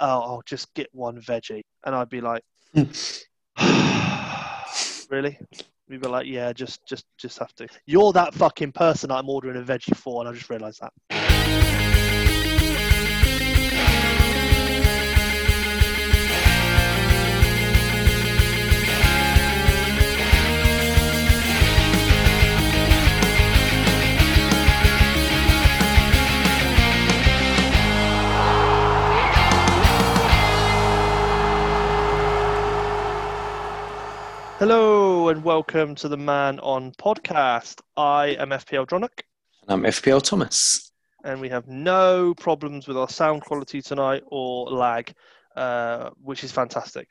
oh, I'll just get one veggie. And I'd be like, really? We'd be like, yeah, just, just, just have to. You're that fucking person I'm ordering a veggie for, and I just realised that. Hello and welcome to the Man On podcast. I am FPL Dronick, And I'm FPL Thomas. and we have no problems with our sound quality tonight or lag, uh, which is fantastic.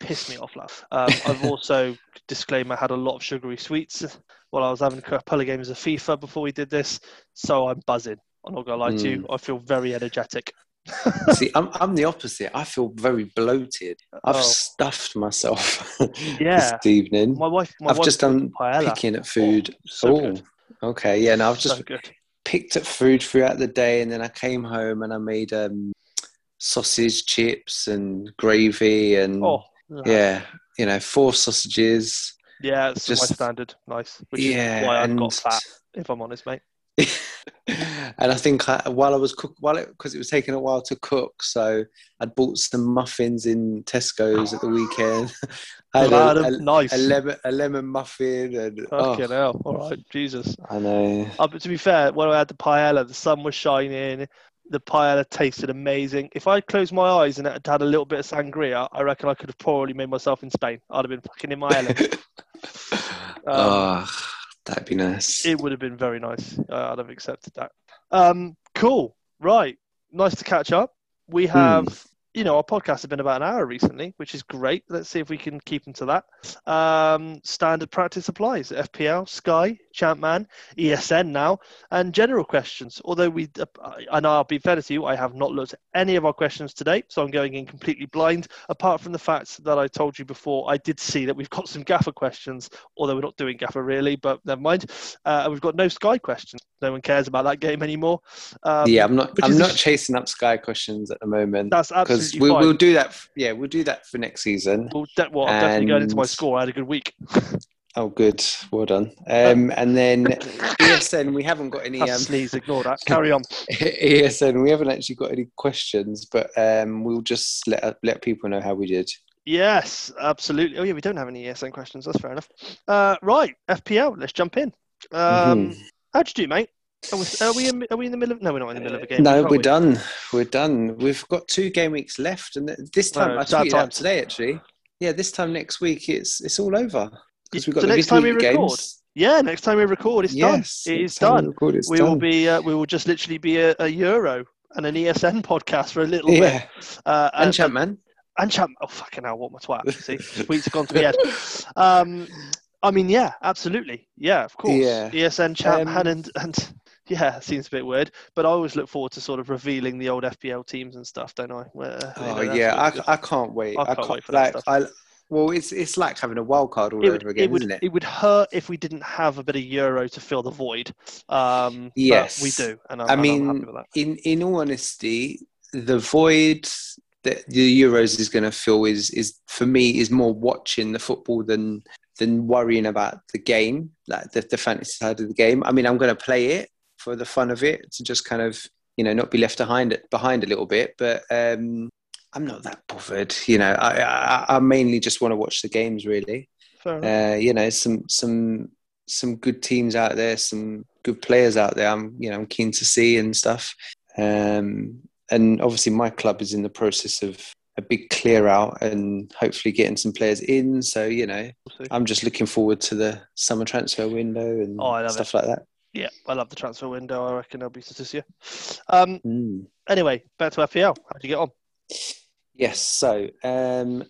Pissed me off, love. Um, I've also disclaimer had a lot of sugary sweets while I was having a couple of games of FIFA before we did this, so I'm buzzing. I'm not gonna lie to you. I feel very energetic. See, I'm, I'm the opposite. I feel very bloated. I've Oh. stuffed myself Yeah. this evening. My wife, my I've wife just done paella. picking at food. so Oh, good. okay. Yeah, no, I've just so picked at food throughout the day and then I came home and I made um, sausage, chips, and gravy. And Oh, yeah, you know, four sausages. yeah, it's just my standard. Nice. Which yeah. is why I got fat, if I'm honest, mate. and I think I, while I was cook, while it because it was taking a while to cook, so I'd bought some muffins in Tesco's at the weekend. I had a, a, nice. a lemon a lemon muffin, and Fucking oh, hell. All right, Jesus. I know. Uh, but to be fair, when I had the paella, the sun was shining. The paella tasted amazing. If I closed my eyes and had had a little bit of sangria, I reckon I could have probably made myself in Spain. I'd have been fucking in my element. oh, that'd be nice. It would have been very nice. Uh, I'd have accepted that. Um, cool. Right. Nice to catch up. We have, you know, our podcast has been about an hour recently, which is great. Let's see if we can keep them to that. Um, standard practice applies. FPL, Sky, Champman, ESN now, and general questions. Although we, uh, and I'll be fair to you, I have not looked at any of our questions today, so I'm going in completely blind. Apart from the fact that I told you before, I did see that we've got some Gaffer questions, although we're not doing Gaffer really, but never mind. Uh, and we've got no Sky questions. No one cares about that game anymore. Um, yeah, I'm not. I'm not sh- chasing up Sky questions at the moment That's because absolutely we'll, fine. we'll do that. f- Yeah, we'll do that for next season. Well, de- well, I'm definitely going into my score. I had a good week. Oh, good. Well done. Um, and then ESN, we haven't got any. Um, sneeze. Ignore that. Carry on. ESN, we haven't actually got any questions, but um, we'll just let let people know how we did. Yes, absolutely. Oh yeah, we don't have any ESN questions. That's fair enough. Uh, right, FPL. Let's jump in. Um, Mhm. How'd you do, mate? Are we, are we in, are we in the middle of? No, we're not in the middle of a game. No, we're we? done. We're done. We've got two game weeks left, and this time No, I tweeted out today actually. Yeah, this time next week it's it's all over because we've got So the next time we record, games. Yeah, next time we record, it's yes, done. It is time we done. it's We will done. be. Uh, we will just literally be a, a Euro and an ESN podcast for a little bit. Yeah, Uh, and uh, Champman. and champ. Oh fucking hell! What my twat? See, sweets have gone to the head. Um, I mean, yeah, absolutely, yeah, of course. Yeah. ESN Champman Um, and and yeah, seems a bit weird, but I always look forward to sort of revealing the old FPL teams and stuff, don't I? Where, you Oh know, yeah. I, I can't wait. I I can't can't, wait for that like stuff. I. Well, it's it's like having a wild card all it over again, it would, isn't it? it would hurt if we didn't have a bit of Euro to fill the void. Um, Yes. we do, and I'm, I mean, happy with that. in in all honesty, the void that the Euros is going to fill is is for me is more watching the football than than worrying about the game, like the, the fantasy side of the game. I mean, I'm going to play it for the fun of it to just kind of you know not be left behind behind a little bit, but um, I'm not that bothered. You know, I, I I mainly just want to watch the games really. Uh, you know, some some some good teams out there, some good players out there. I'm you know I'm keen to see and stuff. Um, and obviously, my club is in the process of a big clear out and hopefully getting some players in. So you know. I'm just looking forward to the summer transfer window and Oh, stuff like that. yeah, I love the transfer window. I reckon there'll be this year. Um, Mm. anyway, back to FPL. How'd you get on? Yes, so um,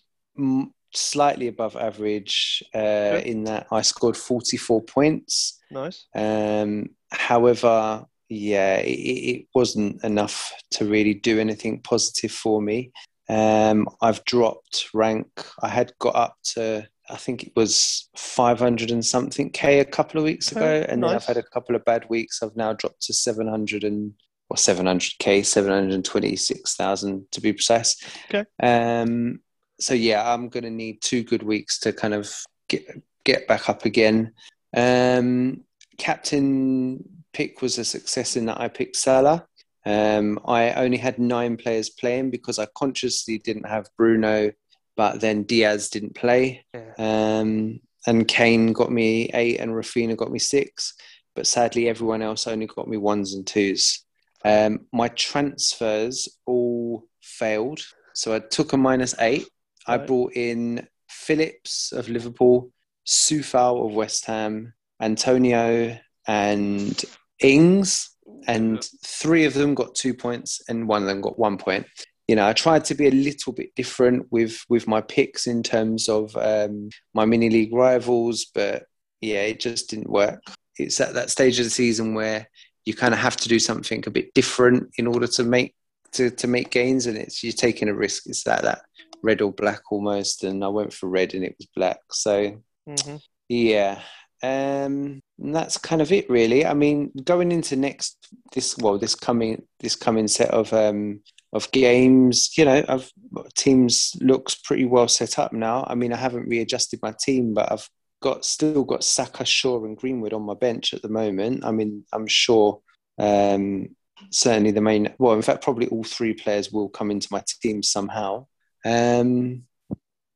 slightly above average uh, in that I scored 44 points. Nice. Um, however, yeah, it, it wasn't enough to really do anything positive for me. Um, I've dropped rank. I had got up to, I think it was 500 and something K a couple of weeks ago, and then I've had a couple of bad weeks. I've now dropped to 700 and or 700k, 726,000 to be precise. Okay. Um, so yeah, I'm going to need two good weeks to kind of get get back up again. Um, captain pick was a success in that I picked Salah. Um, I only had nine players playing because I consciously didn't have Bruno, but then Dias didn't play. Yeah. Um, and Kane got me eight, and Raphinha got me six. But sadly, everyone else only got me ones and twos. Um, my transfers all failed. So I took a minus eight. I brought in Phillips of Liverpool, Sufal of West Ham, Antonio, and Ings. And three of them got two points, and one of them got one point. You know, I tried to be a little bit different with with my picks in terms of um, my mini league rivals, but yeah, it just didn't work. It's at that stage of the season where you kind of have to do something a bit different in order to make to, to make gains, and it's you're taking a risk. It's that that red or black almost, and I went for red, and it was black. So hmm yeah, um, and that's kind of it, really. I mean, going into next this well, this coming this coming set of um, of games, you know, I've teams looks pretty well set up now. I mean, I haven't readjusted my team, but I've got still got Saka, Shaw, and Greenwood on my bench at the moment. I mean, I'm sure um, certainly the main well, in fact, probably all three players will come into my team somehow. Um,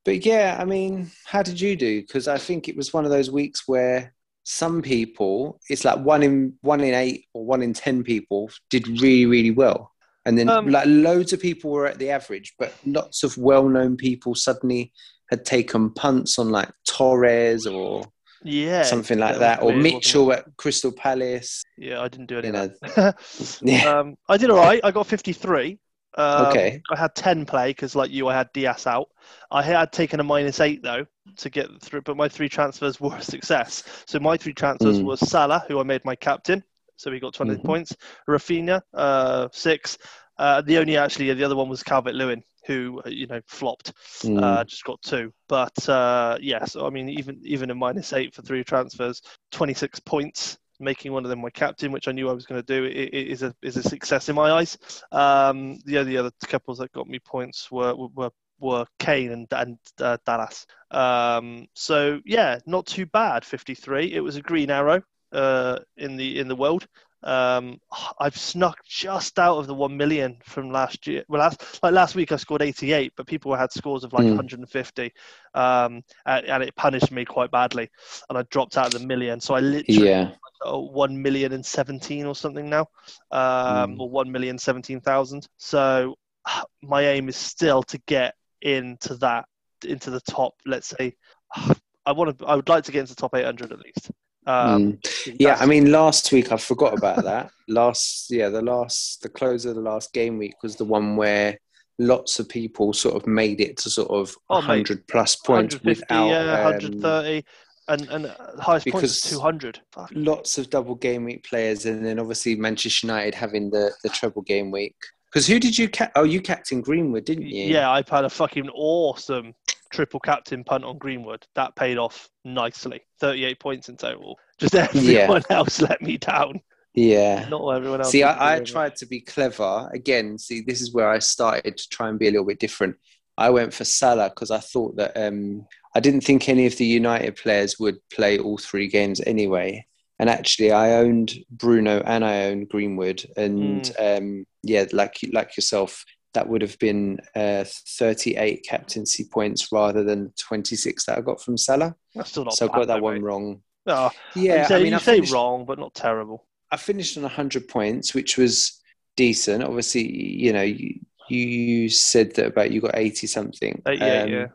but yeah, I mean, how did you do? Because I think it was one of those weeks where some people, it's like one in one in eight or one in ten people did really, really well, and then Um, like loads of people were at the average, but lots of well-known people suddenly had taken punts on like Torres or Yeah. something like was that, or weird, Mitchell at Crystal Palace. Yeah, I didn't do any You know, yeah, um, I did all right. I got 53. Um, Okay. I had 10 play because, like you, I had Dias out. I had taken a minus eight, though, to get through, but my three transfers were a success. So my three transfers Mm. was Salah, who I made my captain. So he got 20 Mhm. points. Raphinha, uh, six. Uh, the only actually, the other one was Calvert Lewin, who, uh, you know, flopped. Mm. uh, just got two. But uh, yeah, so I mean, even even a minus eight for three transfers, 26 points, making one of them my captain, which I knew I was going to do, i- i- is a is a success in my eyes. Um, the only other couples that got me points were were were Kane and and uh, Dallas. Um, so yeah, not too bad. 53. It was a green arrow uh, in the in the world. Um, I've snuck just out of the one million from last year. Well, last like last week I scored 88, but people had scores of like Mm. 150, um, and, and it punished me quite badly, and I dropped out of the million. So I literally yeah, got one million and seventeen or something now, um, Mm. or one million seventeen thousand. So my aim is still to get into that into the top. Let's say I want to. I would like to get into the top 800 at least. Um, Mm. Yeah, I mean, last week I forgot about that. last, yeah, the last, the close of the last game week was the one where lots of people sort of made it to sort of Oh, mate. 100 plus points 150, without yeah, um, 130, and and uh, highest point is 200. Fuck. lots of double game week players, and then obviously Manchester United having the the treble game week. Because who did you cap? Oh, you captain Greenwood, didn't you? Yeah, I had a fucking awesome triple captain punt on Greenwood. That paid off nicely. 38 points in total. Just everyone else let me down. yeah. Not everyone else. See, I, I tried to be clever. Again, see, this is where I started to try and be a little bit different. I went for Salah because I thought that um, I didn't think any of the United players would play all three games anyway. And actually, I owned Bruno and I owned Greenwood, and Hmm. um, yeah, like like yourself, that would have been uh, 38 captaincy points rather than 26 that I got from Salah. That's still not so I got that though, one mate. wrong. Oh, Yeah, you say, I mean, you I say finished, wrong, but not terrible. I finished on 100 points, which was decent. Obviously, you know, you, you said that about you got 80 something. Uh, yeah, Um, yeah.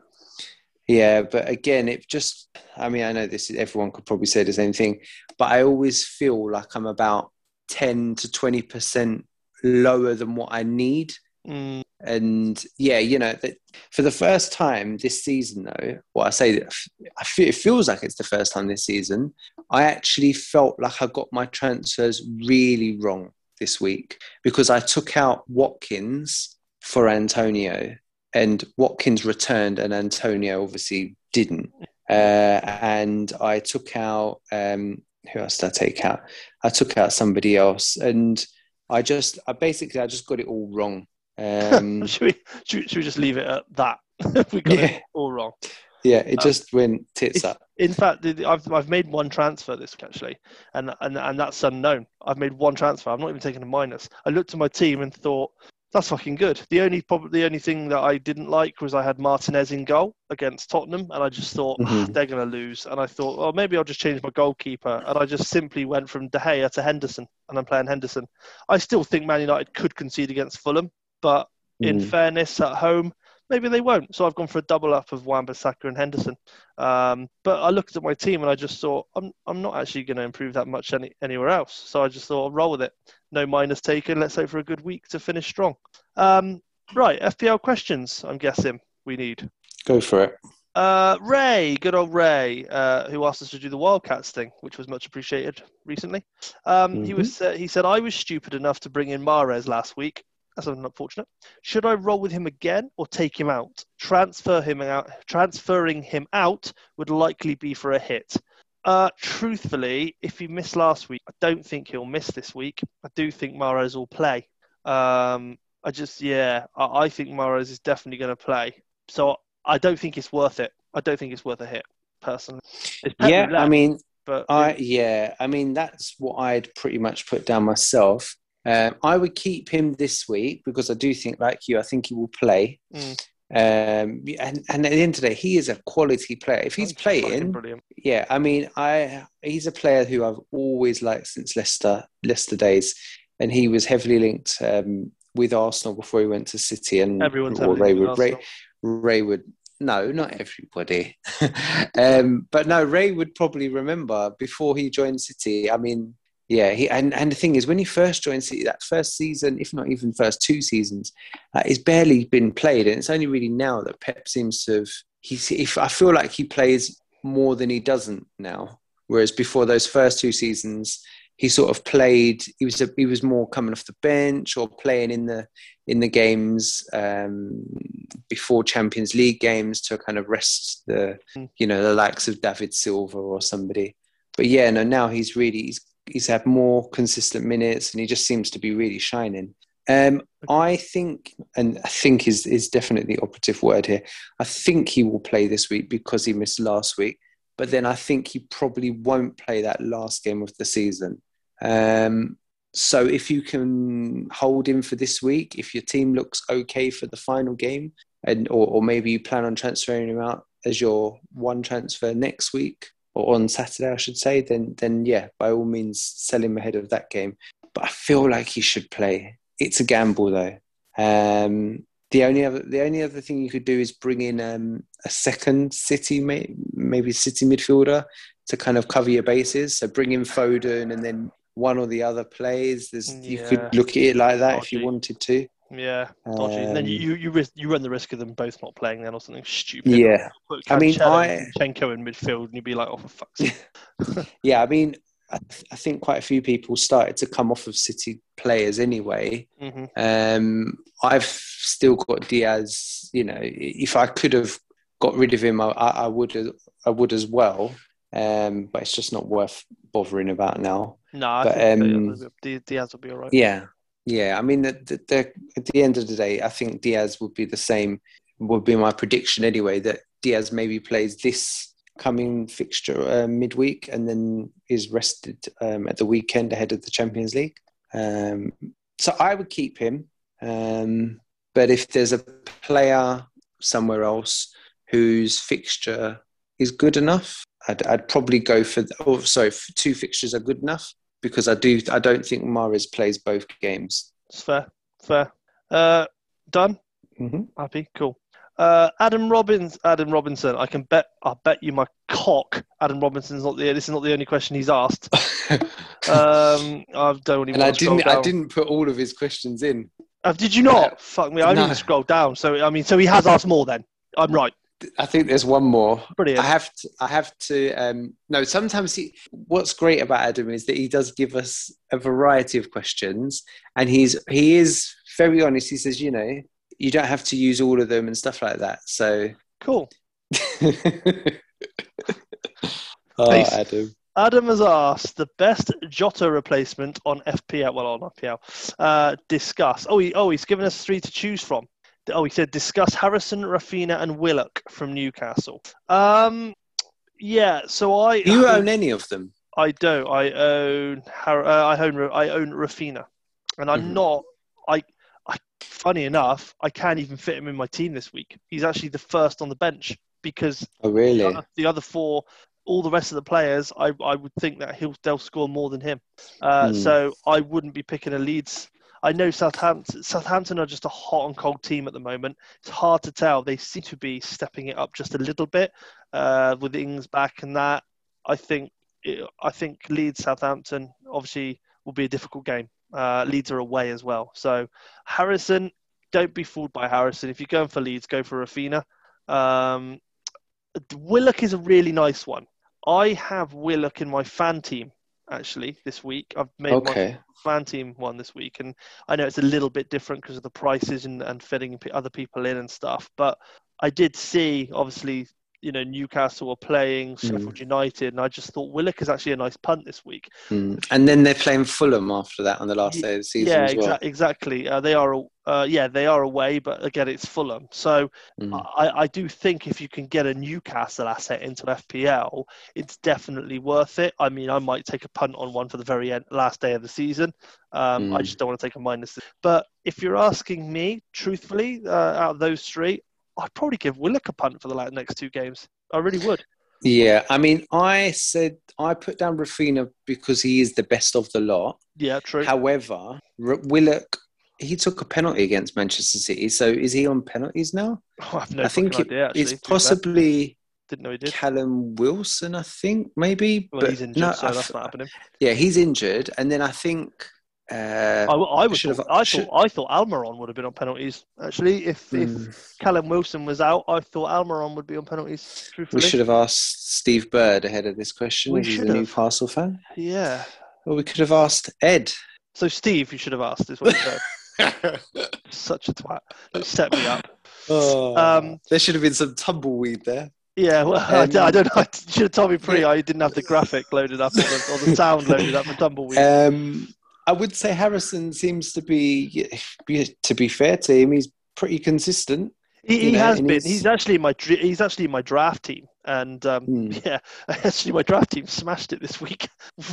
Yeah, but again, it just, I mean, I know this, everyone could probably say the same thing, but I always feel like I'm about 10 to 20% lower than what I need. Mm, And yeah, you know, for the first time this season, though, well, I say I it feels like it's the first time this season. I actually felt like I got my transfers really wrong this week because I took out Watkins for Antonio, and Watkins returned, and Antonio obviously didn't. Uh, and I took out um, who else did I take out? I took out somebody else, and I just, I basically, I just got it all wrong. Um, should, we, should, should we just leave it at that? we got Yeah. it all wrong. yeah, it Uh, just went tits up. In fact, I've I've made one transfer this week actually, and and and that's unknown. I've made one transfer. I'm not even taking a minus. I looked at my team and thought that's fucking good. The only the only thing that I didn't like was I had Martinez in goal against Tottenham, and I just thought "Ah, Mhm. they're going to lose. And I thought, well, maybe I'll just change my goalkeeper, and I just simply went from De Gea to Henderson, and I'm playing Henderson. I still think Man United could concede against Fulham, but in Mm. fairness, at home, maybe they won't. So I've gone for a double up of Wan-Bissaka and Henderson. Um, but I looked at my team and I just thought I'm I'm not actually going to improve that much any, anywhere else. So I just thought I'll roll with it. No minus taken. Let's hope for a good week to finish strong. Um, right, FPL questions. I'm guessing we need. Go for it. Uh, Ray, good old Ray, uh, who asked us to do the Wildcats thing, which was much appreciated recently. Um, He was uh, he said I was stupid enough to bring in Mahrez last week. That's unfortunate. Should I roll with him again or take him out? Transfer him out. Transferring him out would likely be for a hit. Uh, truthfully, if he missed last week, I don't think he'll miss this week. I do think Mahrez will play. Um, I just, yeah, I, I think Mahrez is definitely going to play. So I don't think it's worth it. I don't think it's worth a hit, personally. Yeah, roulette, I mean, but I yeah, I mean that's what I'd pretty much put down myself. Um, I would keep him this week because I do think, like you, I think he will play. Mm. Um, and, and at the end of the day, he is a quality player. If he's playing, yeah, I mean, I he's a player who I've always liked since Leicester Leicester days, and he was heavily linked um, with Arsenal before he went to City, and Everyone's or having Ray it with would Ray, Ray would no, not everybody, um, but no, Ray would probably remember before he joined City. I mean, yeah, he and, and the thing is, when he first joined City, that first season, if not even first two seasons, uh, it's barely been played, and it's only really now that Pep seems to have. He's, if I feel like he plays more than he doesn't now, whereas before those first two seasons, he sort of played. He was a, he was more coming off the bench or playing in the in the games um, before Champions League games to kind of rest the Mm. you know the likes of David Silva or somebody. But yeah, no, now he's really he's he's had more consistent minutes and he just seems to be really shining. Um, I think, and I think is is definitely the operative word here. I think he will play this week because he missed last week. But then I think he probably won't play that last game of the season. Um, so if you can hold him for this week, if your team looks okay for the final game, and or, or maybe you plan on transferring him out as your one transfer next week or on Saturday, I should say, then then yeah, by all means, sell him ahead of that game. But I feel like he should play. It's a gamble though. Um, the only other the only other thing you could do is bring in um, a second City, maybe City midfielder to kind of cover your bases. So bring in Foden and then one or the other plays. There's you could look at it like that if you wanted to. Yeah, dodgy. and then Um, you, you you risk, you run the risk of them both not playing then or something stupid. Yeah, Put I mean, I- and Zinchenko in midfield, and you'd be like, oh for fuck's yeah. I mean, I, th- I think quite a few people started to come off of City players anyway. hmm Um, I've still got Dias. You know, if I could have got rid of him, I, I would. I would as well. Um, but it's just not worth bothering about now. No, I But, think um, Dias, Dias will be all right. Yeah, yeah. I mean, the, the, the, at the end of the day, I think Dias would be the same. Would be my prediction anyway. That Dias maybe plays this coming fixture uh, midweek and then is rested um, at the weekend ahead of the Champions League. Um, so I would keep him. Um, but if there's a player somewhere else whose fixture is good enough, I'd, I'd probably go for. Oh, sorry, two fixtures are good enough because I do. I don't think Mahrez plays both games. It's fair, fair. Uh, done. Mm-hmm. Happy, cool. Uh, Adam Robbins, Adam Robinson. I can bet. I bet you my cock. Adam Robinson's not the. This is not the only question he's asked. Um, I don't even. and I didn't. I didn't put all of his questions in. Uh, did you not? Fuck me. I didn't No. even scroll down. So I mean, so he has asked more. Then I'm right. I think there's one more. Brilliant. I have to. I have to. Um, no, sometimes he. What's great about Adam is that he does give us a variety of questions, and he's he is very honest. He says, you know, you don't have to use all of them and stuff like that. So, Cool. oh. Adam. Adam has asked the best Jota replacement on FPL. Well, on FPL. Uh, discuss. Oh, he, oh, he's given us three to choose from. Oh, he said discuss Harrison, Raphinha, and Willock from Newcastle. Um, yeah. So I. Do you own any of them? I don't. I own. Har- uh, I own. I own Raphinha, and I'm Mhm. not. I. I. Funny enough, I can't even fit him in my team this week. He's actually the first on the bench because Oh, really? the other, the other four, all the rest of the players, I, I would think that he'll they'll score more than him. Uh, Hmm. So I wouldn't be picking a Leeds. I know Southampton. Southampton are just a hot and cold team at the moment. It's hard to tell. They seem to be stepping it up just a little bit uh, with Ings back and that. I think I think Leeds Southampton obviously will be a difficult game. Uh, Leeds are away as well. So Harrison, don't be fooled by Harrison. If you're going for Leeds, go for Raphinha. Um, Willock is a really nice one. I have Willock in my fan team actually this week. I've made my fan team one this week, and I know it's a little bit different because of the prices and, and fitting other people in and stuff. But I did see, obviously, you know, Newcastle were playing Sheffield United, and I just thought Willock is actually a nice punt this week. Mm. And then they're playing Fulham after that on the last day of the season yeah, as well. exa- exactly. Uh, they are, uh, yeah, they are away, but again, it's Fulham. So Mm. I, I do think if you can get a Newcastle asset into FPL, it's definitely worth it. I mean, I might take a punt on one for the very end, last day of the season. Um, I Mm. just don't want to take a minus. But if you're asking me, truthfully, uh, out of those three, I'd probably give Willock a punt for the next two games. I really would. Yeah, I mean, I said I put down Raphinha because he is the best of the lot. Yeah, true. However, R- Willock, he took a penalty against Manchester City. So is he on penalties now? I have no I think it- idea. It's to be fair. possibly didn't know he did. Callum Wilson, I think, maybe. Well, but he's injured, no, so that's not happening. Yeah, he's injured. And then I think. Uh, I, I would. have- I should- thought. I thought Almiron would have been on penalties. Actually, if if mm, Callum Wilson was out, I thought Almiron would be on penalties. we should have asked Steve Bird ahead of this question. We he's a. Newcastle fan. Yeah. Or we could have asked Ed. So Steve, you should have asked. Is what he said. Such a twat. Don't set me up. Oh, Um, there should have been some tumbleweed there. Yeah. Well, I, Um, d- I don't know. I should have told me pre. I didn't have the graphic loaded up or the, or the sound loaded up for tumbleweed. Um, I would say Harrison seems to be, to be fair to him, he's pretty consistent. he he know, has been. he's- He's actually my. He's actually my draft team. And um, Hmm. yeah, actually, my draft team smashed it this week.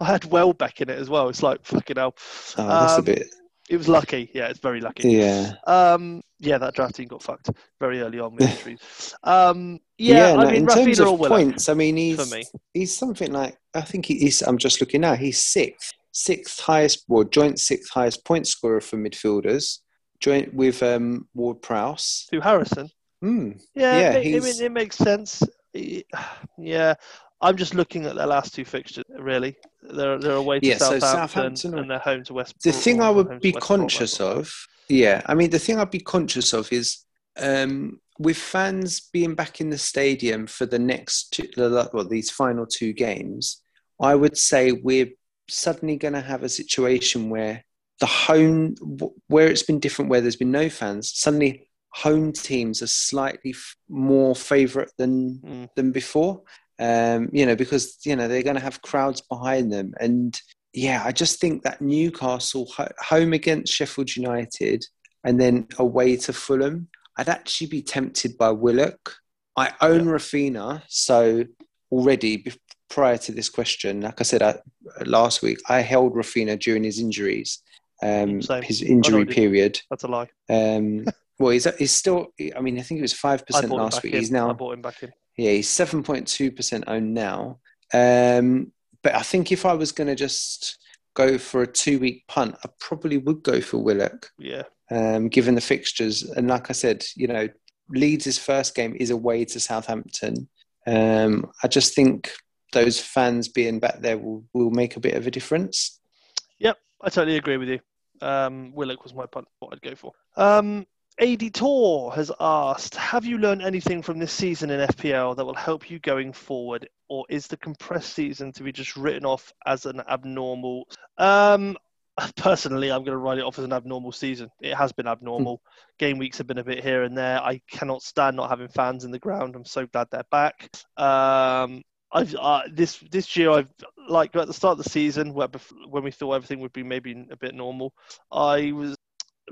I had Welbeck in it as well. It's like fucking hell. Oh, that's a Um, bit, It was lucky. Yeah, it's very lucky. yeah. Um, yeah, that draft team got fucked very early on with injuries. Um, yeah, no, I mean, in terms Raphinha or of points, I mean, he's for me. he's something like I think he's. I'm just looking now. He's sixth, sixth highest, well, joint sixth highest point scorer for midfielders, joint with um, Ward Prowse. To Harrison. Hmm. Yeah, Yeah, it, it, it makes sense. Yeah, I'm just looking at their last two fixtures. Really, they're they're away to Yeah, so Southampton, Southampton and they're home to West. The thing I would be conscious of, yeah, I mean, the thing I'd be conscious of is um, with fans being back in the stadium for the next two, well, these final two games, I would say we're suddenly going to have a situation where the home, where it's been different, where there's been no fans, suddenly home teams are slightly f- more favourite than Mm. than before. Um, you know, because you know they're going to have crowds behind them, and yeah, I just think that Newcastle ho- home against Sheffield United and then away to Fulham, I'd actually be tempted by Willock. I own Raphinha, so already prior to this question, like I said I, last week, I held Raphinha during his injuries, um, his injury period. That's a lie. Um, well, he's, he's still. I mean, I think it was five percent last week. in. He's I now bought him back in. yeah, he's seven point two percent owned now. Um, but I think if I was going to just go for a two week punt, I probably would go for Willock, Yeah, um, given the fixtures. And like I said, you know, Leeds' first game is away to Southampton. Um, I just think those fans being back there will, will make a bit of a difference. Yep, I totally agree with you. Um, Willock was my punt. What I'd go for. Um, AD Tor has asked, "Have you learned anything from this season in FPL that will help you going forward, or is the compressed season to be just written off as an abnormal?" Um, personally, I'm going to write it off as an abnormal season. It has been abnormal. Game weeks have been a bit here and there. I cannot stand not having fans in the ground. I'm so glad they're back. Um, I've uh, this this year I've like at the start of the season where when we thought everything would be maybe a bit normal, I was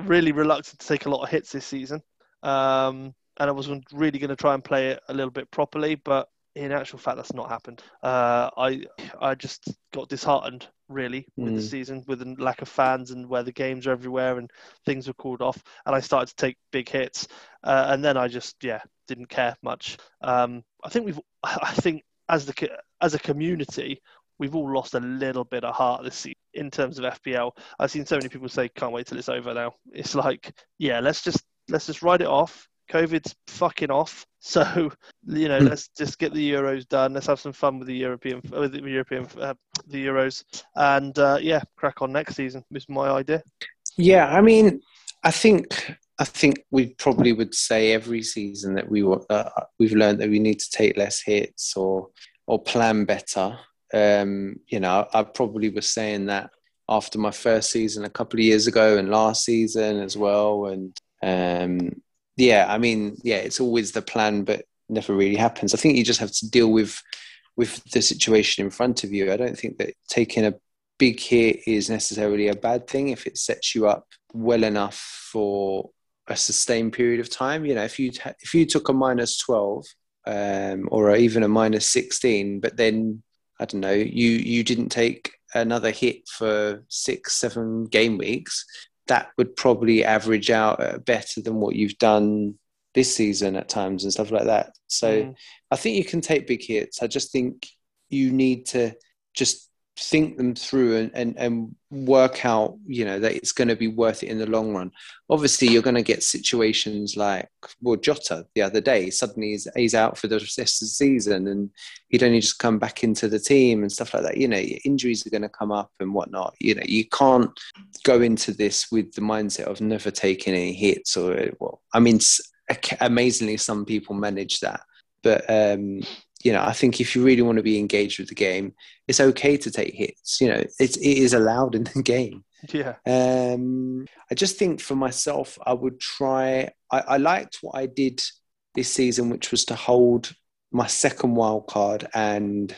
really reluctant to take a lot of hits this season, um, and I was really going to try and play it a little bit properly, but in actual fact, that's not happened. Uh, I I just got disheartened really with mm. the season, with the lack of fans and where the games are everywhere and things were called off, and I started to take big hits, uh, and then I just yeah didn't care much. Um, I think we've I think as the as a community we've all lost a little bit of heart this season in terms of FPL. I've seen so many people say, "Can't wait till it's over now." It's like, yeah, let's just let's just write it off. COVID's fucking off, so you know, hmm. let's just get the Euros done. Let's have some fun with the European with the European uh, the Euros, and uh, yeah, crack on next season. Is my idea. Yeah, I mean, I think I think we probably would say every season that we uh, we've learned that we need to take less hits or or plan better. Um, you know, I probably was saying that after my first season a couple of years ago and last season as well. And um, yeah, I mean, yeah, it's always the plan, but never really happens. I think you just have to deal with with the situation in front of you. I don't think that taking a big hit is necessarily a bad thing if it sets you up well enough for a sustained period of time. You know, if you if you took a minus twelve um, or even a minus sixteen, but then I don't know, you you didn't take another hit for six, seven game weeks, that would probably average out better than what you've done this season at times and stuff like that. So mm. I think you can take big hits. I just think you need to just think them through and, and, and work out, you know, that it's going to be worth it in the long run. Obviously, you're going to get situations like, well, Jota the other day, suddenly he's, he's out for the rest of the season and he'd only just come back into the team and stuff like that. You know, injuries are going to come up and whatnot. You know, you can't go into this with the mindset of never taking any hits or, well, I mean, amazingly, some people manage that. But um, you know, I think if you really want to be engaged with the game, it's okay to take hits. You know, it's, it is allowed in the game. Yeah. Um, I just think for myself, I would try. I, I liked what I did this season, which was to hold my second wild card and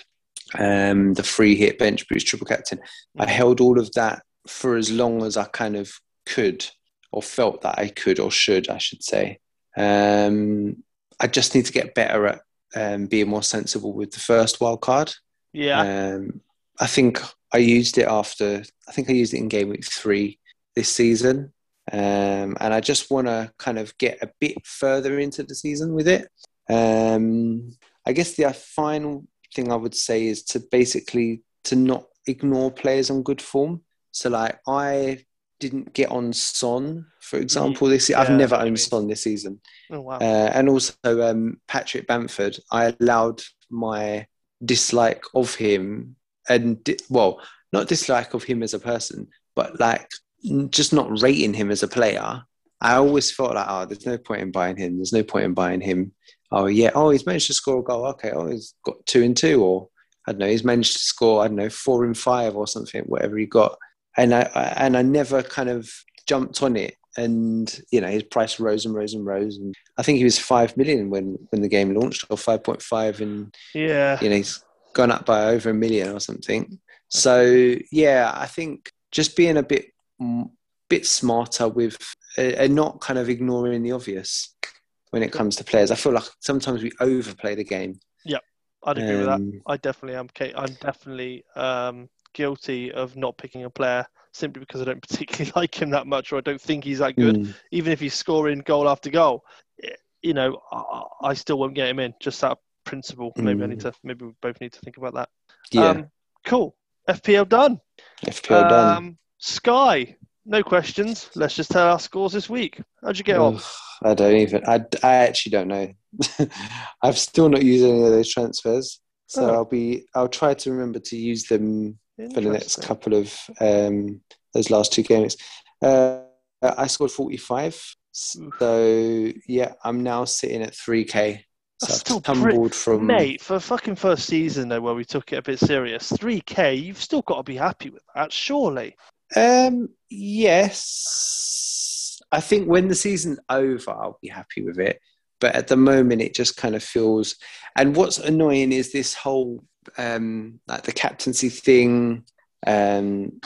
um, the free hit bench boost triple captain. I mm. held all of that for as long as I kind of could, or felt that I could, or should, I should say. Um, I just need to get better at um, being more sensible with the first wild card. Yeah. Um, I think I used it after, I think I used it in game week three this season. Um, and I just want to kind of get a bit further into the season with it. Um, I guess the final thing I would say is to basically to not ignore players on good form. So like I didn't get on Son, for example, this yeah, I've never owned Son this season. Oh, wow. Uh, and also um, Patrick Bamford, I allowed my dislike of him and di- well, not dislike of him as a person, but like just not rating him as a player. I always felt like, oh, there's no point in buying him. There's no point in buying him. Oh yeah, oh he's managed to score a goal. Okay, oh he's got two and two, or I don't know, he's managed to score I don't know four and five or something, whatever he got and I, and I never kind of jumped on it. And you know his price rose and rose and rose, and I think he was five million when when the game launched, or five point five, and yeah, you know he's gone up by over a million or something. So yeah, I think just being a bit bit smarter with and not kind of ignoring the obvious when it comes to players. I feel like sometimes we overplay the game. Yeah, I'd agree um, with that. Um, I definitely am. I'm definitely um, guilty of not picking a player simply because I don't particularly like him that much or I don't think he's that good. Mm. Even if he's scoring goal after goal, you know, I, I still won't get him in just that principle. Mm. Maybe I need mm. to. Maybe we both need to think about that. Yeah. Um, cool. FPL done. FPL um, done. Sky. No questions. Let's just tell our scores this week. How'd you get on? I don't even. I, I actually don't know. I've still not used any of those transfers, so oh. I'll be. I'll try to remember to use them for the next couple of um, those last two games. Uh, I scored 45. So, yeah, I'm now sitting at 3K. So That's still tumbled from. Mate, for fucking first season, though, where we took it a bit serious, 3K, you've still got to be happy with that, surely. Um, yes. I think when the season's over, I'll be happy with it. But at the moment, it just kind of feels. And what's annoying is this whole um, like the captaincy thing. Um,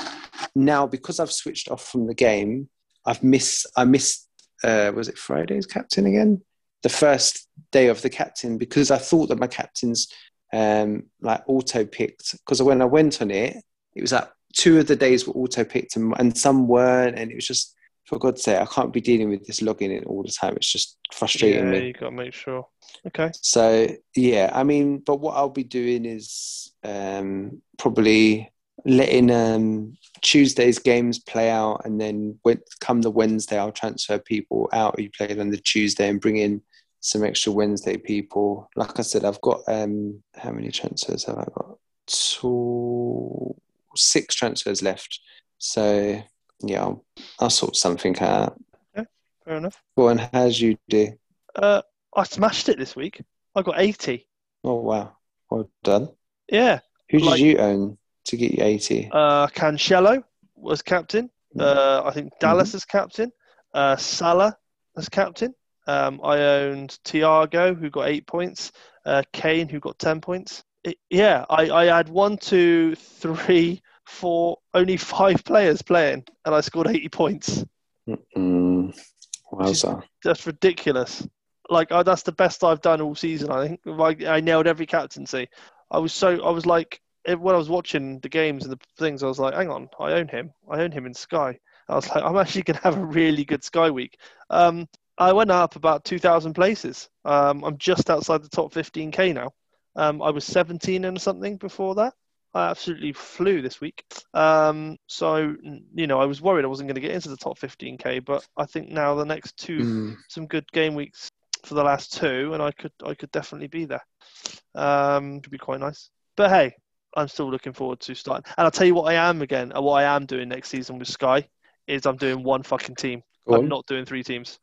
now because I've switched off from the game, I've missed. I missed. Uh, was it Friday's captain again? The first day of the captain because I thought that my captains um, like auto picked because when I went on it, it was like two of the days were auto picked and, and some weren't, and it was just for God's sake, I can't be dealing with this logging in all the time. It's just frustrating yeah, me. you got to make sure. Okay. So yeah, I mean, but what I'll be doing is um, probably letting um, Tuesday's games play out, and then when, come the Wednesday, I'll transfer people out who played on the Tuesday and bring in some extra Wednesday people. Like I said, I've got um, how many transfers have I got? Two, six transfers left. So yeah, I'll, I'll sort something out. Yeah, fair enough. Go on, how's you do? Uh, I smashed it this week. I got 80. Oh wow, well done. Yeah. Who did you own to get you eighty? Uh, Cancelo was captain. Mm-hmm. Uh, I think Dallas is captain. Uh, Salah as captain. Um, I owned Thiago, who got eight points. Uh, Kane, who got ten points. It, yeah, I, I had one, two, three, four, only five players playing, and I scored eighty points. Mm, wowza. That's ridiculous. Like I, that's the best I've done all season. I think like I nailed every captaincy. I was so I was like eh, when I was watching the games and the things, I was like, hang on, I own him. I own him in Sky. I was like, I'm actually gonna have a really good Sky week. Um, I went up about two thousand places. Um, I'm just outside the top 15k now. Um, I was 17 and something before that. I absolutely flew this week. Um, so you know, I was worried I wasn't going to get into the top 15k, but I think now the next two Mm, some good game weeks for the last two, and I could I could definitely be there. Um, should be quite nice. But hey, I'm still looking forward to starting. And I'll tell you what I am again, and what I am doing next season with Sky is I'm doing one fucking team. go I'm on. not doing three teams.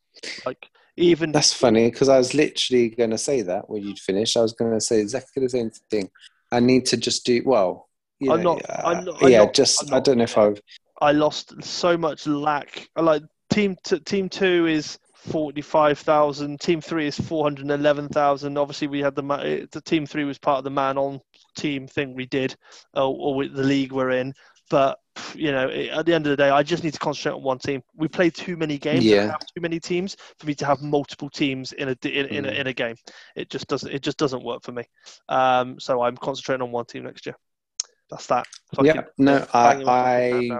Like even That's funny because I was literally going to say that when you'd finish. I was going to say exactly the same thing. I need to just do well. I'm not- uh, I'm not- I'm yeah, not- just I'm I don't know if I've. I lost so much lack. Like team t- team two is forty five thousand. Team three is four hundred eleven thousand. Obviously, we had the ma- eh, the team three was part of the man on team thing we did, uh, or with the league we're in. But you know, at the end of the day, I just need to concentrate on one team. We play too many games. Yeah. have too many teams for me to have multiple teams in a in, in, a, Mm. in a game. It just doesn't. It just doesn't work for me. Um, so I'm concentrating on one team next year. That's that. Yeah, no, I, I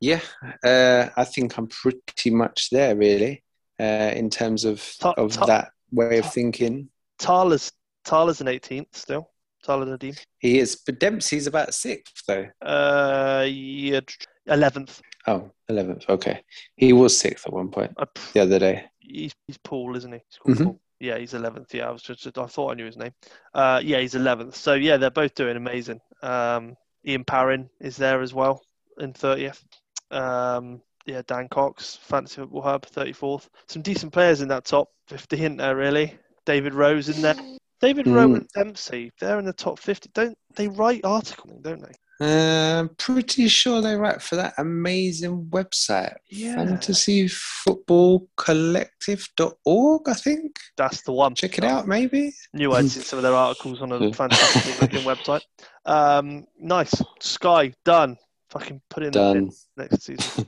yeah, uh, I think I'm pretty much there really, uh, in terms of Ta- of ta- that way of ta- thinking. Tyler's Tyler's an 18th still. Tyler Nadeem. He is, but Dempsey's about sixth though. Uh, yeah, 11th. Oh, 11th. Okay, he was sixth at one point Uh, the other day. he's he's Paul, isn't he? He's called Mhm. Paul. Yeah, he's 11th. Yeah, I was just I thought I knew his name. Uh, yeah, he's 11th. So yeah, they're both doing amazing. Um, Ian Parrin is there as well in 30th. Um, yeah, Dan Cox, Fantasy Football Hub, 34th. Some decent players in that top 50, isn't there? Really, David Rose in there. David Mm. Rowe and Dempsey, they're in the top 50. Don't they write articles, don't they? Uh, pretty sure they write for that amazing website, Yeah. fantasyfootballcollective.org, I think. That's the one. Check it out, maybe. Knew I'd seen some of their articles on a fantastic looking website. Um, nice. Sky, done. Fucking put in the Done. next season.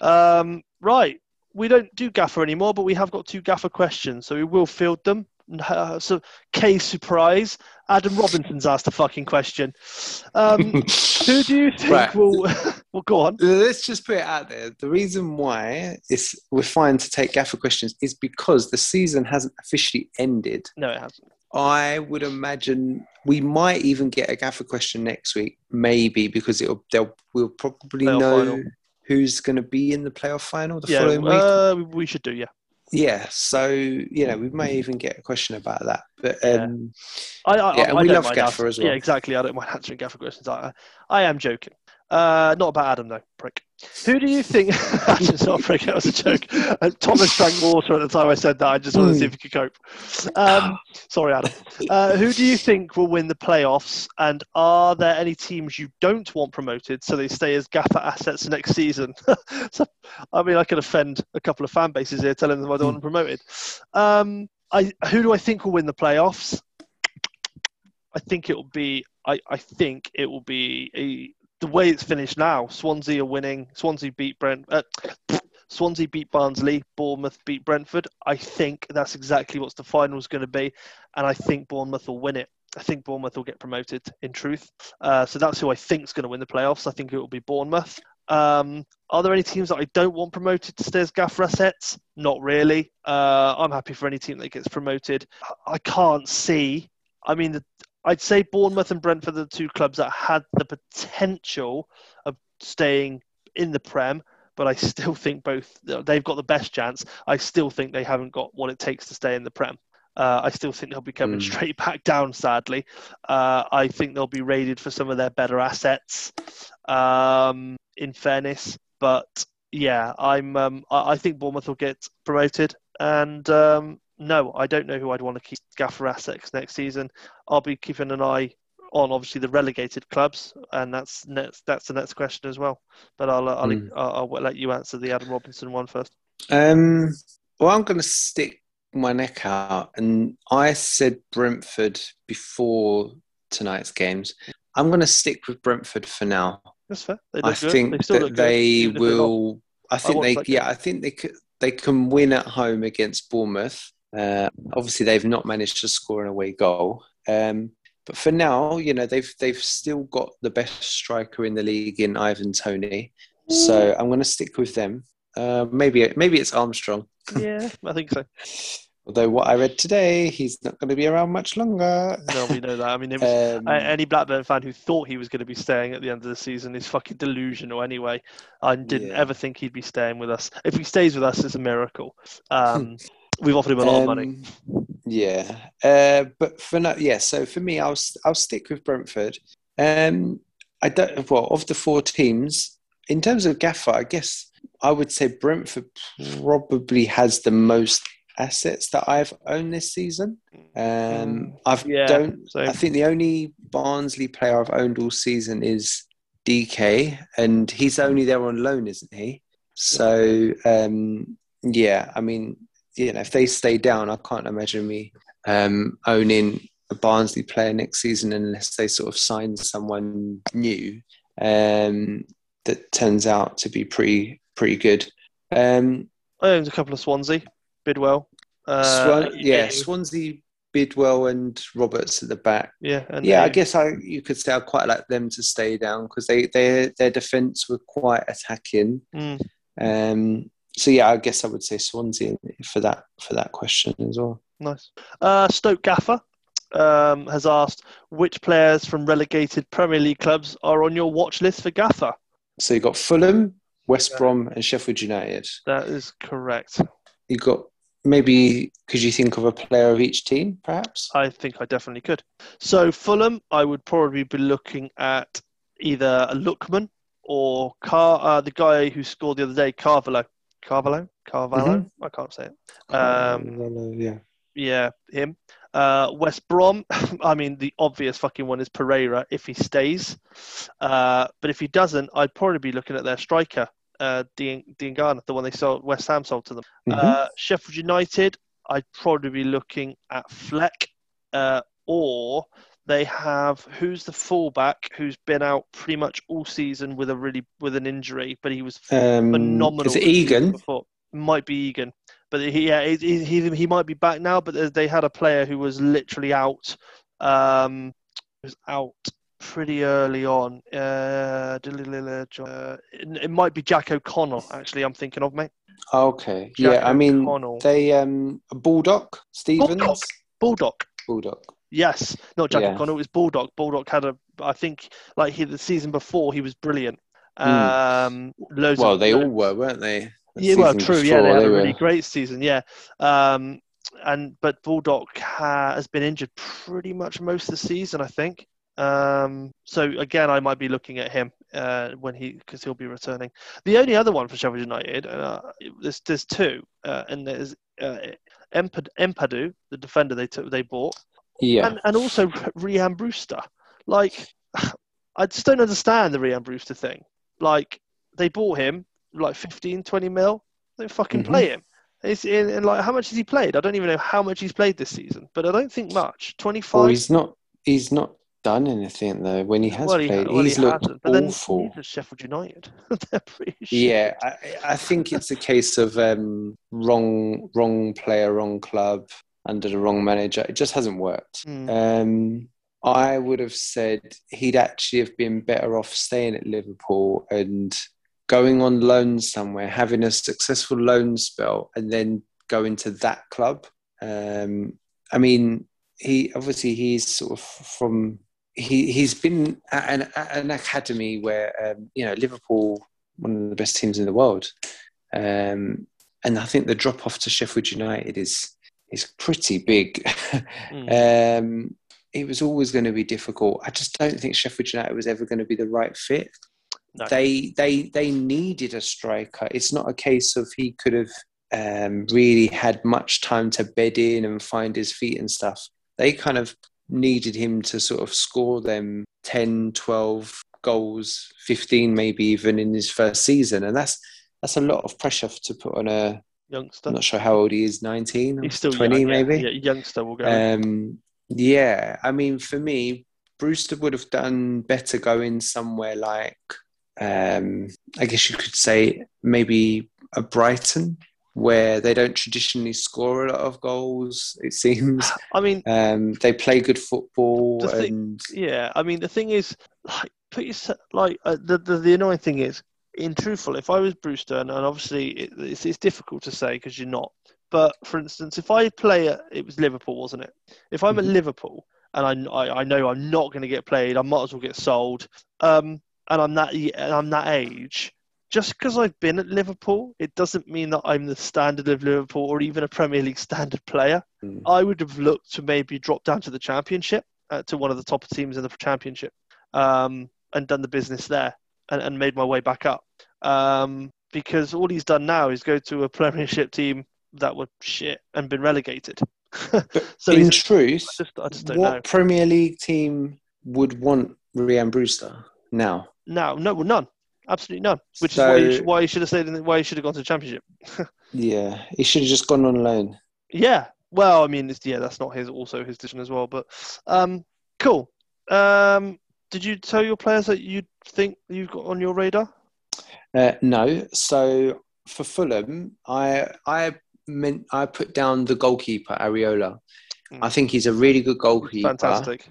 um, right. We don't do gaffer anymore, but we have got two gaffer questions, so we will field them. Uh, so, case surprise, Adam Robinson's asked a fucking question. Um, who do you think Right. will? well, go on. Let's just put it out there. The reason why it's, we're fine to take gaffer questions is because the season hasn't officially ended. No, it hasn't. I would imagine we might even get a gaffer question next week, maybe because it'll they'll we'll probably Playoff know final. who's going to be in the playoff final the Yeah, following week. uh, we should do. Yeah, Yeah, so you know we may even get a question about that. But Yeah. um, I, I, Yeah, I, I we love Gaffer as well. Yeah, exactly. I don't mind answering Gaffer questions. I, I am joking. Uh, not about Adam though, prick. Who do you think? That's not a prick. That was a joke. Uh, Thomas drank water at the time I said that. I just wanted to see if he could cope. Um, sorry, Adam. Uh, who do you think will win the playoffs? And are there any teams you don't want promoted so they stay as Gaffer assets next season? so, I mean, I could offend a couple of fan bases here, telling them I don't want them promoted. Um, I, who do I think will win the playoffs? I think it will be. I, I think it will be a, the way it's finished now. Swansea are winning. Swansea beat Brent. Uh, Swansea beat Barnsley. Bournemouth beat Brentford. I think that's exactly what the final is going to be, and I think Bournemouth will win it. I think Bournemouth will get promoted. In truth, uh, so that's who I think is going to win the playoffs. I think it will be Bournemouth. Um, are there any teams that I don't want promoted to stay as gaffer assets? Not really. Uh, I'm happy for any team that gets promoted. I can't see. I mean, the, I'd say Bournemouth and Brentford are the two clubs that had the potential of staying in the Prem, but I still think both they've got the best chance. I still think they haven't got what it takes to stay in the Prem. Uh, I still think they'll be coming mm. straight back down, sadly. Uh, I think they'll be raided for some of their better assets. Um, in fairness. But yeah, I'm. Um, I, I, think Bournemouth will get promoted, and um, no, I don't know who I'd want to keep Gaffer Essex next season. I'll be keeping an eye on obviously the relegated clubs, and that's next, that's the next question as well. But I'll I'll, mm. I'll, I'll let you answer the Adam Robinson one first. Um, well, I'm going to stick my neck out, and I said Brentford before tonight's games. I'm going to stick with Brentford for now. That's fair. I think they that they will. I think they, yeah, I think they could, they can win at home against Bournemouth. Uh, obviously, they've not managed to score an away goal. Um, but for now, you know, they've they've still got the best striker in the league in Ivan Toney. So I'm going to stick with them. Uh, maybe maybe it's Armstrong. Yeah, I think so. Although what I read today, he's not going to be around much longer. No, we know that. I mean, was, um, any Blackburn fan who thought he was going to be staying at the end of the season is fucking delusional. Anyway, I didn't yeah. ever think he'd be staying with us. If he stays with us, it's a miracle. Um, we've offered him a lot um, of money. Um, yeah, uh, but for now, yeah. So for me, I'll I'll stick with Brentford. Um, I don't. Well, of the four teams, in terms of Gaffer, I guess I would say Brentford probably has the most assets that I've owned this season. Um, mm. I've yeah, don't. I think the only Barnsley player I've owned all season is DK, and he's only there on loan, isn't he? So um, yeah, I mean, you know, if they stay down, I can't imagine me um, owning a Barnsley player next season unless they sort of sign someone new um, that turns out to be pretty pretty good. Um, I owned a couple of Swansea. Bidwell. Uh, Swan, yeah, Swansea, Bidwell, and Roberts at the back. Yeah, yeah. I guess I you could say I quite like them to stay down because they, they their defence were quite attacking. Mm. Um, so yeah, I guess I would say Swansea for that for that question as well. Nice. Uh, Stoke Gaffer um, has asked which players from relegated Premier League clubs are on your watch list for Gaffer. So you have got Fulham, West Brom, and Sheffield United. That is correct. You got maybe could you think of a player of each team, perhaps? I think I definitely could. So Fulham, I would probably be looking at either a Lookman or Car, uh, the guy who scored the other day, Carvalho. Carvalho, Carvalho. Mm-hmm. I can't say it. Um, yeah, yeah, him. Uh, West Brom. I mean, the obvious fucking one is Pereira if he stays. Uh, but if he doesn't, I'd probably be looking at their striker, uh, Diangana, the one they sold, West Ham sold to them. Mm-hmm. Uh, Sheffield United, I'd probably be looking at Fleck, uh, or they have who's the fullback who's been out pretty much all season with a really with an injury, but he was um, phenomenal. Is it Egan? Might be Egan, but he, yeah, he, he, he might be back now. But they had a player who was literally out. Um, was out pretty early on. Uh, it, might be Jack O'Connell. Actually, I'm thinking of mate. Okay, Jack yeah. I mean, they um Bulldog, Stevens. Bulldog. Bulldog. Baldock. Yes, not Jack yeah. O'Connell. It was Baldock. Baldock had a. I think like he the season before he was brilliant. Hmm. Um, mm. well, of, they all were, weren't they? The yeah, well, true. Before, yeah, they had they a really were... great season. Yeah. Um, and but Baldock ha- has been injured pretty much most of the season, I think. Um, so again, I might be looking at him uh, when he because he'll be returning. The only other one for Sheffield United, uh, there's there's two, uh, and there's uh, Ampadu, the defender they took they bought, yeah, and, and also Rhian Brewster. Like, I just don't understand the Rhian Brewster thing. Like, they bought him like 15, 20 mil. They fucking mm-hmm. play him. It's in, like how much has he played? I don't even know how much he's played this season, but I don't think much. Twenty five. Well, he's not he's not done anything though. When he has well, he, played, well, he's he looked. Then awful. neither Sheffield United. Yeah, I, I think it's a case of um, wrong, wrong player, wrong club under the wrong manager. It just hasn't worked. Hmm. Um, I would have said he'd actually have been better off staying at Liverpool and going on loan somewhere, having a successful loan spell, and then going to that club. Um, I mean, he obviously he's sort of from he he's been at an, at an academy where um, you know Liverpool, one of the best teams in the world, um, and I think the drop off to Sheffield United is is pretty big. Mm. um, it was always going to be difficult. I just don't think Sheffield United was ever going to be the right fit. No. They they they needed a striker. It's not a case of he could have um, really had much time to bed in and find his feet and stuff. They kind of needed him to sort of score them 10, 12 goals, 15 maybe even in his first season. And that's that's a lot of pressure to put on a youngster. I'm not sure how old he is, 19, He's still 20 young, maybe. Yeah, youngster will go. Um, yeah, I mean, for me, Brewster would have done better going somewhere like, um, I guess you could say maybe a Brighton, where they don't traditionally score a lot of goals. It seems I mean, um, they play good football, thing- and yeah. I mean, the thing is, like, put yourself like uh, the, the the annoying thing is, in truthful, if I was Brewster, and, and obviously it, it's, it's difficult to say because you're not. But for instance, if I play at it was Liverpool, wasn't it? If I'm Mhm. at Liverpool and I, I I know I'm not going to get played, I might as well get sold. Um, and I'm that and I'm that age. Just because I've been at Liverpool, it doesn't mean that I'm the standard of Liverpool or even a Premier League standard player. Mm. I would have looked to maybe drop down to the Championship, uh, to one of the top teams in the Championship, um, and done the business there and, and made my way back up. Um, because all he's done now is go to a Premiership team that were shit and been relegated. so in truth, I just, I just don't what know. Premier League team would want Rhian Brewster now? No, no, none. Absolutely none. Which is why he, So- sh- why he should have stayed in why he should have gone to the Championship. Yeah, he should have just gone on loan. Yeah. Well, I mean, it's, yeah, that's not his also his decision as well. But um, cool. Um, did you tell your players that you think you've got on your radar? Uh, no. So for Fulham, I I meant I put down the goalkeeper Areola. Mm. I think he's a really good goalkeeper. Fantastic.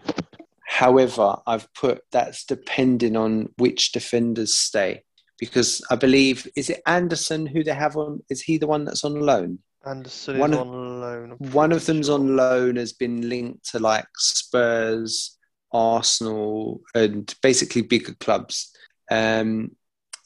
However, I've put that's depending on which defenders stay because I believe is it Andersen who they have on? Is he the one that's on loan? Andersen One is of- on loan. One of them's sure. on loan has been linked to like Spurs, Arsenal, and basically bigger clubs. Um,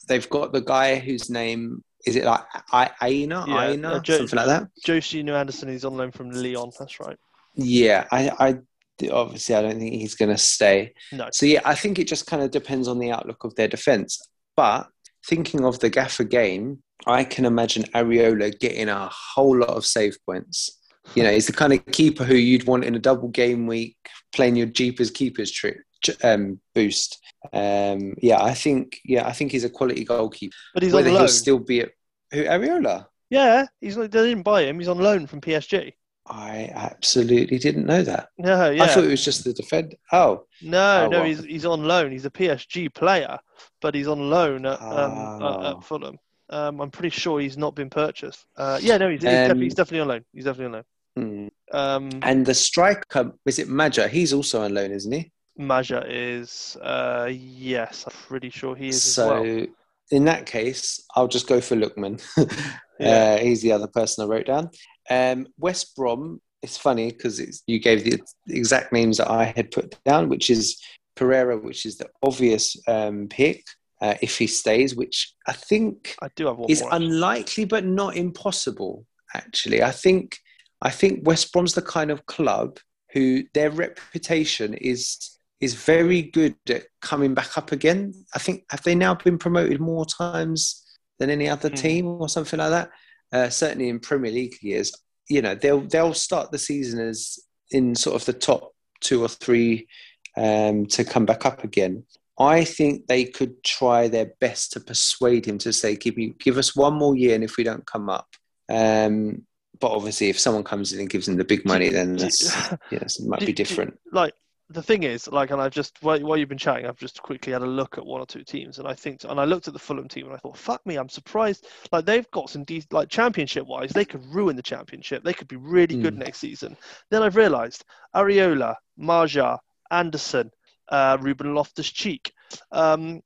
they've got the guy whose name is it like I- Aina, Yeah, Aina, uh, Jo- something like that. Josie New Andersen is on loan from Lyon. That's right. Yeah, I, I obviously I don't think he's going to stay. No. So yeah, I think it just kind of depends on the outlook of their defense. But thinking of the Gaffer game, I can imagine Areola getting a whole lot of save points. You know, he's the kind of keeper who you'd want in a double game week, playing your Jeepers Keepers trick um, boost. Um, yeah, I think yeah, I think he's a quality goalkeeper. But he's Whether on he'll loan. still be at who Areola? Yeah, he's they didn't buy him. He's on loan from PSG. I absolutely didn't know that. No, yeah. I thought it was just the defend. Oh, No, Oh, no, well. he's he's on loan. He's a PSG player, but he's on loan at, um, Ah. at, at Fulham. Um, I'm pretty sure he's not been purchased. Uh, yeah, no, he's, he's, Um, definitely, he's definitely on loan. He's definitely on loan. Hmm. Um, And the striker, is it Maja? He's also on loan, isn't he? Maja is, uh, yes, I'm pretty sure he is so, as well. in that case, I'll just go for Lookman. Yeah. uh, he's the other person I wrote down. Um, West Brom, it's funny because you gave the exact names that I had put down, which is Pereira, which is the obvious um, pick uh, if he stays, which I think I do have one is more. unlikely but not impossible actually i think i think west brom's the kind of club who their reputation is is very good at coming back up again i think have they now been promoted more times than any other Hmm. team or something like that uh, certainly in premier league years you know they'll they'll start the season as in sort of the top two or three um, to come back up again I think they could try their best to persuade him to say, "Give me, give us one more year, and if we don't come up." Um, but obviously, if someone comes in and gives them the big money, then that's yes, it might be different. like the thing is, like, and I've just while, while you've been chatting, I've just quickly had a look at one or two teams, and I think, and I looked at the Fulham team, and I thought, fuck me, I'm surprised. Like they've got some de- like championship wise, they could ruin the championship. They could be really good Mm. next season. Then I've realised Areola, Maja, Andersen, uh, Ruben Loftus Cheek, um,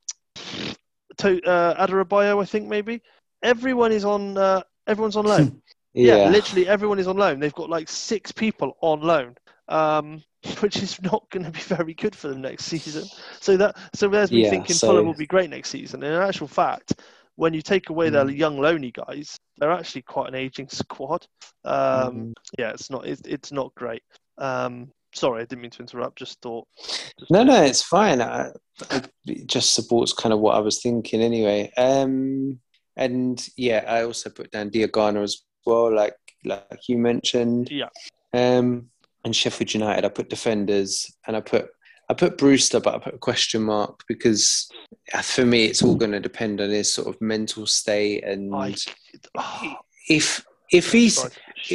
to, uh, Adarabioyo, I think maybe. Everyone is on. Uh, everyone's on loan. Yeah. literally everyone is on loan. They've got like six people on loan, um, which is not going to be very good for them next season. So that so there's me Yeah, thinking so- Fulham will be great next season. And in actual fact, when you take away their Mm. young loany guys, they're actually quite an aging squad. Um, Mm. Yeah, it's not it's, it's not great. Um, sorry, I didn't mean to interrupt. Just thought. just No, no, it's fine. I, it just supports kind of what I was thinking anyway. Um, and yeah, I also put down Diangana as well, like like you mentioned. Yeah. Um, and Sheffield United, I put defenders, and I put I put Brewster, but I put a question mark because for me, it's all going to depend on his sort of mental state and I, oh, if if he's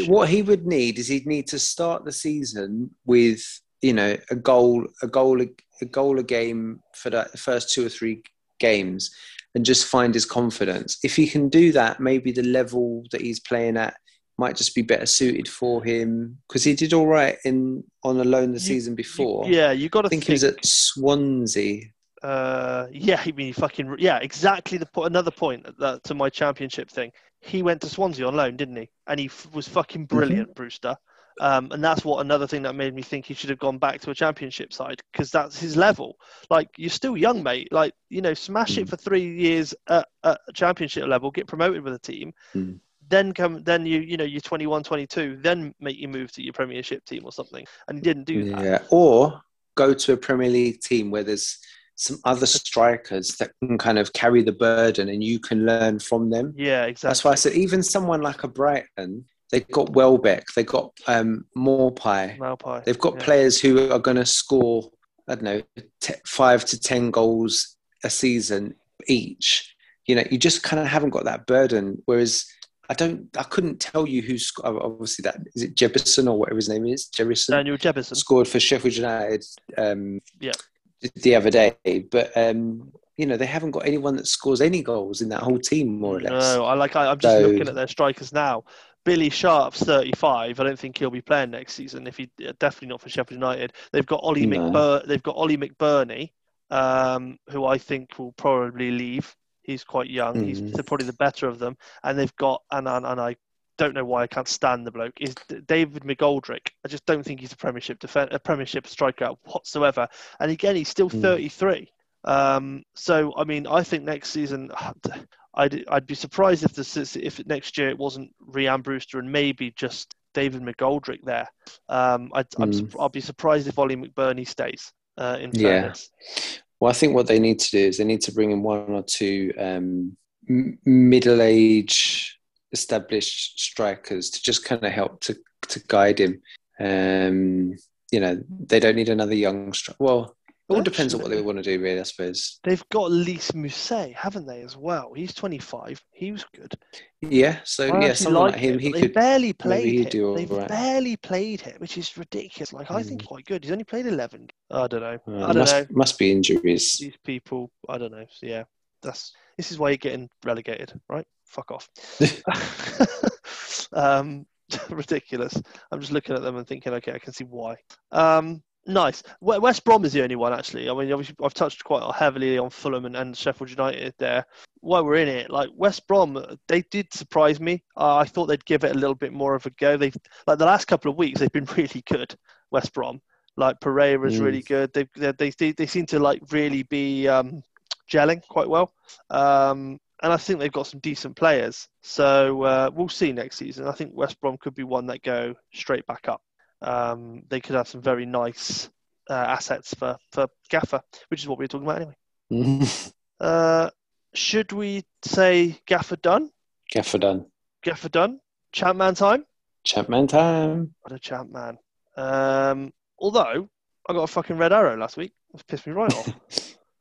what he would need is he'd need to start the season with you know a goal a goal a goal a game for the first two or three games and just find his confidence if he can do that maybe the level that he's playing at might just be better suited for him because he did all right in on a loan the You- season before yeah, you got to think he was at swansea Uh, yeah, I mean, he fucking yeah, exactly the po- another point that, to my championship thing. He went to Swansea on loan, didn't he? And he f- was fucking brilliant, Brewster. Um, and that's what another thing that made me think he should have gone back to a championship side because that's his level. Like you're still young, mate. Like you know, smash it Mm. for three years at, at championship level, get promoted with a team, Mm. then come, then you you know you're 21, 22, then make your move to your Premiership team or something. And he didn't do that. Yeah, or go to a Premier League team where there's some other strikers that can kind of carry the burden and you can learn from them. Yeah, exactly. That's why I said even someone like a Brighton, they've got Welbeck, they've got um, Morpie, Maupay. they've got yeah. players who are going to score, I don't know, t- five to ten goals a season each. You know, you just kind of haven't got that burden. Whereas I don't, I couldn't tell you who's obviously that is it Jebbison or whatever his name is, Jebbison Daniel Jebbison. scored for Sheffield United um, Yeah. the other day, but um, you know they haven't got anyone that scores any goals in that whole team, more or less. No, I like. I, I'm just So- looking at their strikers now. Billy Sharp's 35. I don't think he'll be playing next season. If he definitely not for Sheffield United. They've got Ollie No. McBur- They've got Oli McBurnie, um, who I think will probably leave. He's quite young. He's Mm. probably the better of them. And they've got and and, and I don't know why I can't stand the bloke is David McGoldrick. I just don't think he's a Premiership defend a Premiership striker whatsoever. And again, he's still Mm. 33. Um, so I mean, I think next season, I'd I'd be surprised if this if next year it wasn't Rhian Brewster and maybe just David McGoldrick there. Um, I'd, I'm, Mm. I'll be surprised if Oli McBurnie stays. Uh, in Yeah. Well, I think what they need to do is they need to bring in one or two um, m- middle-aged, established strikers to just kind of help to to guide him. Um, you know, they don't need another young striker. Well, it all depends on what they want to do, really. I suppose. they've got Lys Mousset, haven't they, as well? He's 25. He was good. Yeah. So I yeah, someone like him, him, they could. barely played him. They've right. barely played him, which is ridiculous. Like I think Mm. he's quite good. He's only played 11. I don't know. Uh, I don't must know. must be injuries. these people i don't know so yeah that's this is why you're getting relegated right fuck off um ridiculous i'm just looking at them and thinking okay i can see why um nice west brom is the only one actually i mean obviously i've touched quite heavily on fulham and, and sheffield united there while we're in it like west brom they did surprise me uh, i thought they'd give it a little bit more of a go they've like the last couple of weeks they've been really good west brom like Pereira's Mm. really good. They, they they they seem to like really be um, gelling quite well, um, and I think they've got some decent players. So uh, we'll see next season. I think West Brom could be one that go straight back up. Um, they could have some very nice uh, assets for for Gaffer, which is what we were talking about anyway. Uh, should we say Gaffer done? Gaffer done. Gaffer done. Champman time. Champman time. What a champ man. Um, although I got a fucking red arrow last week. It's pissed me right off.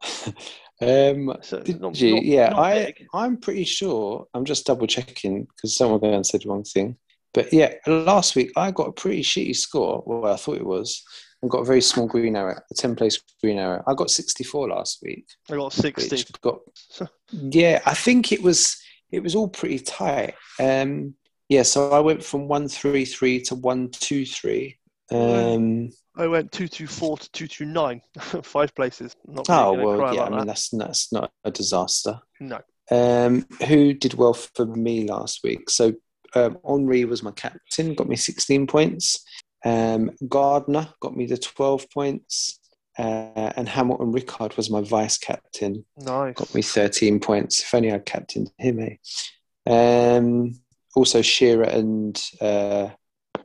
um, So did not- you? not- yeah, not I, I'm pretty sure. I'm just double checking because someone else said one thing. But yeah, last week I got a pretty shitty score. Well, I thought it was. I've got a very small green arrow, a 10 place green arrow. I got 64 last week. I got 60. Got, yeah, I think it was it was all pretty tight. Um, yeah, so I went from 133 to 123. Um, I went 224 to 229, five places. Not oh, well, yeah, I mean, that. that's, that's not a disaster. No. Um, who did well for me last week? So um, Henry was my captain, got me 16 points. Um, Gardner got me the 12 points. Uh, and Hamilton Ricard was my vice captain. Nice. Got me 13 points. If only I captained him, eh? Um, also, Shearer and uh,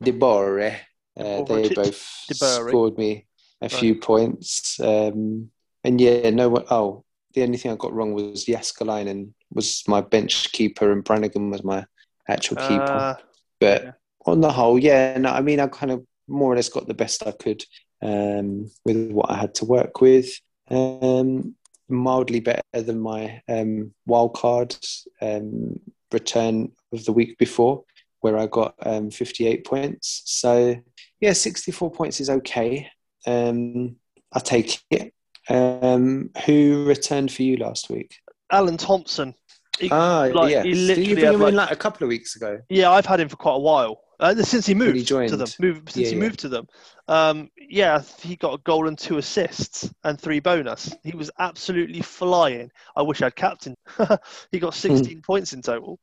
Debore, uh, they both scored me a few points. Um, and yeah, no one, oh, the only thing I got wrong was Jääskeläinen was my bench keeper and Brannigan was my actual keeper. Uh, but yeah. on the whole, yeah, no, I mean, I kind of more or less got the best I could um, with what I had to work with. Um, mildly better than my um, wild card um, return of the week before, where I got um, 58 points. So, yeah, 64 points is okay. Um, I take it. who returned for you last week? Alan Thompson. He, ah, like, yeah. Did you bring him like, in like a couple of weeks ago? Yeah, I've had him for quite a while. Uh, since he moved he to them, moved, since yeah, he moved to them, um, yeah, he got a goal and two assists and three bonus. He was absolutely flying. I wish I'd captain. he got hmm. 16 points in total.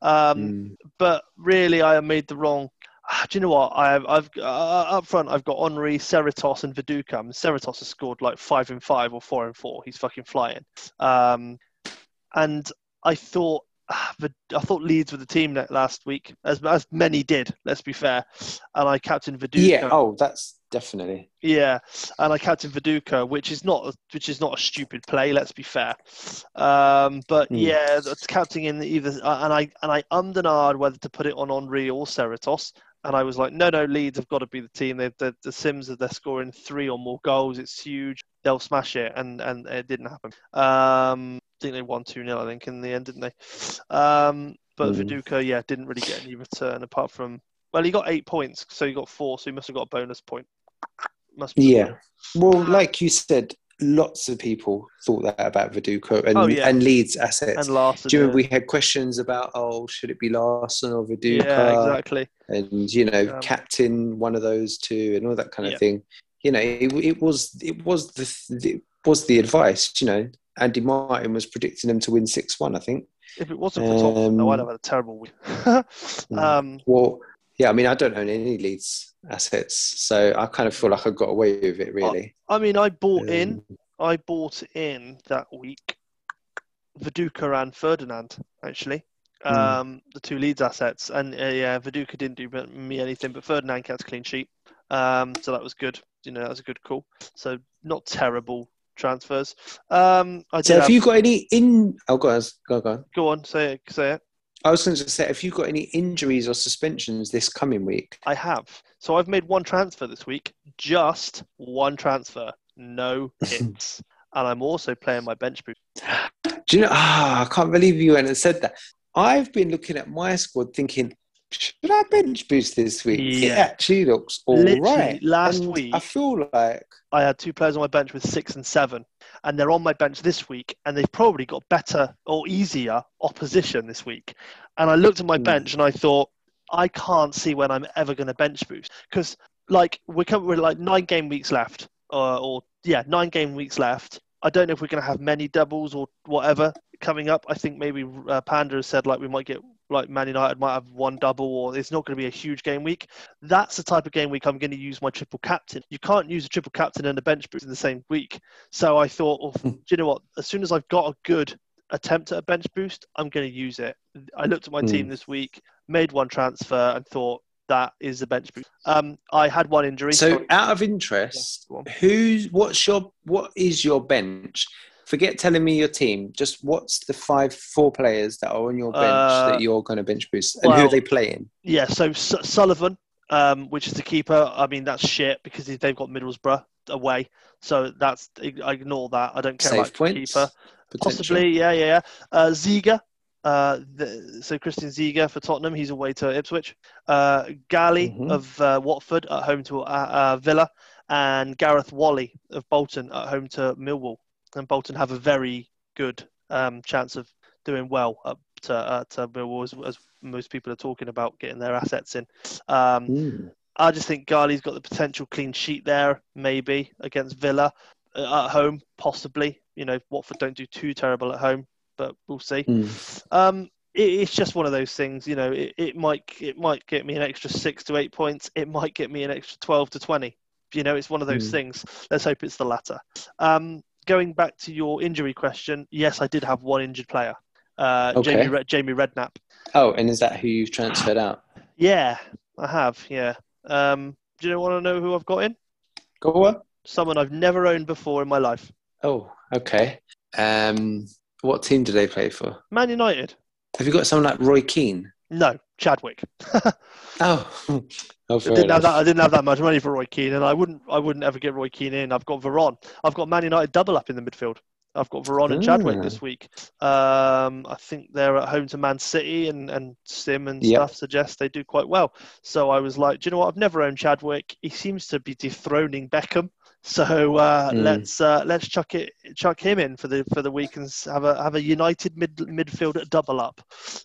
Um, mm. But really, I made the wrong. Do you know what? I have, I've uh, up front. I've got Henry, Cerritos, and Viduka. And Cerritos has scored like five and five or four and four. He's fucking flying. Um, and I thought I thought Leeds were the team last week, as as many did. Let's be fair, and I captain Viduka. Yeah, oh, that's definitely. Yeah, and I captain Viduka, which is not which is not a stupid play. Let's be fair, um, but mm. yeah, it's captaining in either, and I and I ummed and whether to put it on Henry or Cerritos. And I was like, no, no, Leeds have got to be the team. They, the, the Sims, they're scoring three or more goals. It's huge. They'll smash it, and and it didn't happen. Um, I think they won 2 0, I think, in the end, didn't they? Um, but mm. Viduka, yeah, didn't really get any return apart from. Well, he got eight points, so he got four, so he must have got a bonus point. Must be yeah. Well, like you said, lots of people thought that about Viduka and, oh, yeah. and Leeds assets. And Larsson, Do you remember we had questions about, oh, should it be Larsson or Viduka? Yeah, exactly. And, you know, um, captain one of those two and all that kind of yeah. thing. You know, it, it was it was the it was the advice, you know, Andy Martin was predicting them to win 6 1, I think. If it wasn't for um, Thompson, I'd have had a terrible week. Um, well, yeah, I mean, I don't own any Leeds assets, so I kind of feel like I got away with it, really. I, I mean, I bought um, in, I bought in that week Viduka and Ferdinand, actually. Hmm. Um, the two Leeds assets, and uh, yeah, Viduka didn't do me anything, but Ferdinand kept a clean sheet, um, so that was good. You know, that was a good call. So not terrible transfers. Um, I so, have, have you got any in? Oh, go on, go, go on. Go on, say it. Say it. I was going to say, have you got any injuries or suspensions this coming week? I have. So I've made one transfer this week, just one transfer, no hits, and I'm also playing my bench boost. Do you know? Ah, I can't believe you went and said that. I've been looking at my squad, thinking should I bench boost this week? Yeah. It actually looks all Literally, right. Last and week, I feel like I had two players on my bench with six and seven, and they're on my bench this week, and they've probably got better or easier opposition this week. And I looked at my mm. bench and I thought, I can't see when I'm ever going to bench boost because, like, we're coming with like nine game weeks left, or, or yeah, nine game weeks left. I don't know if we're going to have many doubles or whatever coming up. I think maybe uh, Panda has said like we might get like Man United might have one double or it's not going to be a huge game week. That's the type of game week I'm going to use my triple captain. You can't use a triple captain and a bench boost in the same week. So I thought, well, do you know what? As soon as I've got a good attempt at a bench boost, I'm going to use it. I looked at my mm. team this week, made one transfer, and thought that is a bench boost. Um, I had one injury. So, out of interest, yeah, who's what's your what is your bench? Forget telling me your team. Just what's the five, four players that are on your bench uh, that you're going to bench boost, and well, who are they playing? Yeah, so Sullivan, um, which is the keeper. I mean, that's shit because they've got Middlesbrough away, so that's I ignore that. I don't care Save about points, the keeper. Possibly, yeah, yeah. Yeah. Uh, Ziege, Uh, the, so Christian Ziege for Tottenham, he's away to Ipswich. Uh, Galley Mhm. of uh, Watford at home to uh, uh, Villa, and Gareth Wally of Bolton at home to Millwall. And Bolton have a very good um, chance of doing well up to, uh, to Millwall, as, as most people are talking about getting their assets in. Um, Mm. I just think Garley's got the potential clean sheet there, maybe against Villa uh, at home, possibly. You know, Watford don't do too terrible at home, but we'll see. Mm. Um, it, it's just one of those things. You know, it, it might it might get me an extra six to eight points. It might get me an extra twelve to twenty. You know, it's one of those Mm. things. Let's hope it's the latter. Um, going back to your injury question, yes, I did have one injured player, uh, Okay. Jamie Red, Jamie Redknapp. Oh, and is that who you've transferred out? Yeah, I have. Yeah. Um, do you want to know who I've got in? Go on. Someone I've never owned before in my life. Oh, okay. Um, what team do they play for? Man United. Have you got someone like Roy Keane? No, Chadwick. Oh, oh I didn't have that. I didn't have that much money for Roy Keane, and I wouldn't. I wouldn't ever get Roy Keane in. I've got Veron. I've got Man United double up in the midfield. I've got Veron and Chadwick Ah. this week. Um, I think they're at home to Man City, and and Sim and Yep. stuff suggests they do quite well. So I was like, do you know what? I've never owned Chadwick. He seems to be dethroning Beckham. So uh, Mm. let's uh, let's chuck it chuck him in for the for the week and have a have a United mid midfield double up.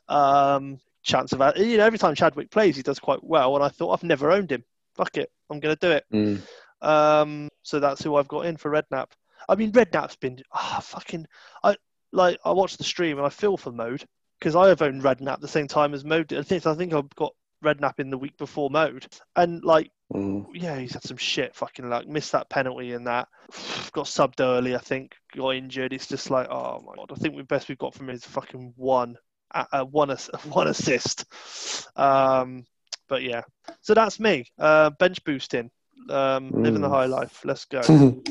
Um, chance of that. You know, every time Chadwick plays, he does quite well. And I thought I've never owned him. Fuck it, I'm gonna do it. Mm. Um, so that's who I've got in for Redknapp. I mean, Redknapp's been ah fucking. I like I watched the stream and I feel for Mode because I have owned Redknapp the same time as Mode. did. I think I think I've got Redknapp in the week before Mode, and like Mm. yeah, he's had some shit fucking luck. Missed that penalty in that. Got subbed early, I think. Got injured. It's just like, oh my god. I think the best we've got from him is fucking one, uh, uh, one, one assist. Um, but yeah, so that's me. Uh, bench boosting, um, living the Mm. high life. Let's go.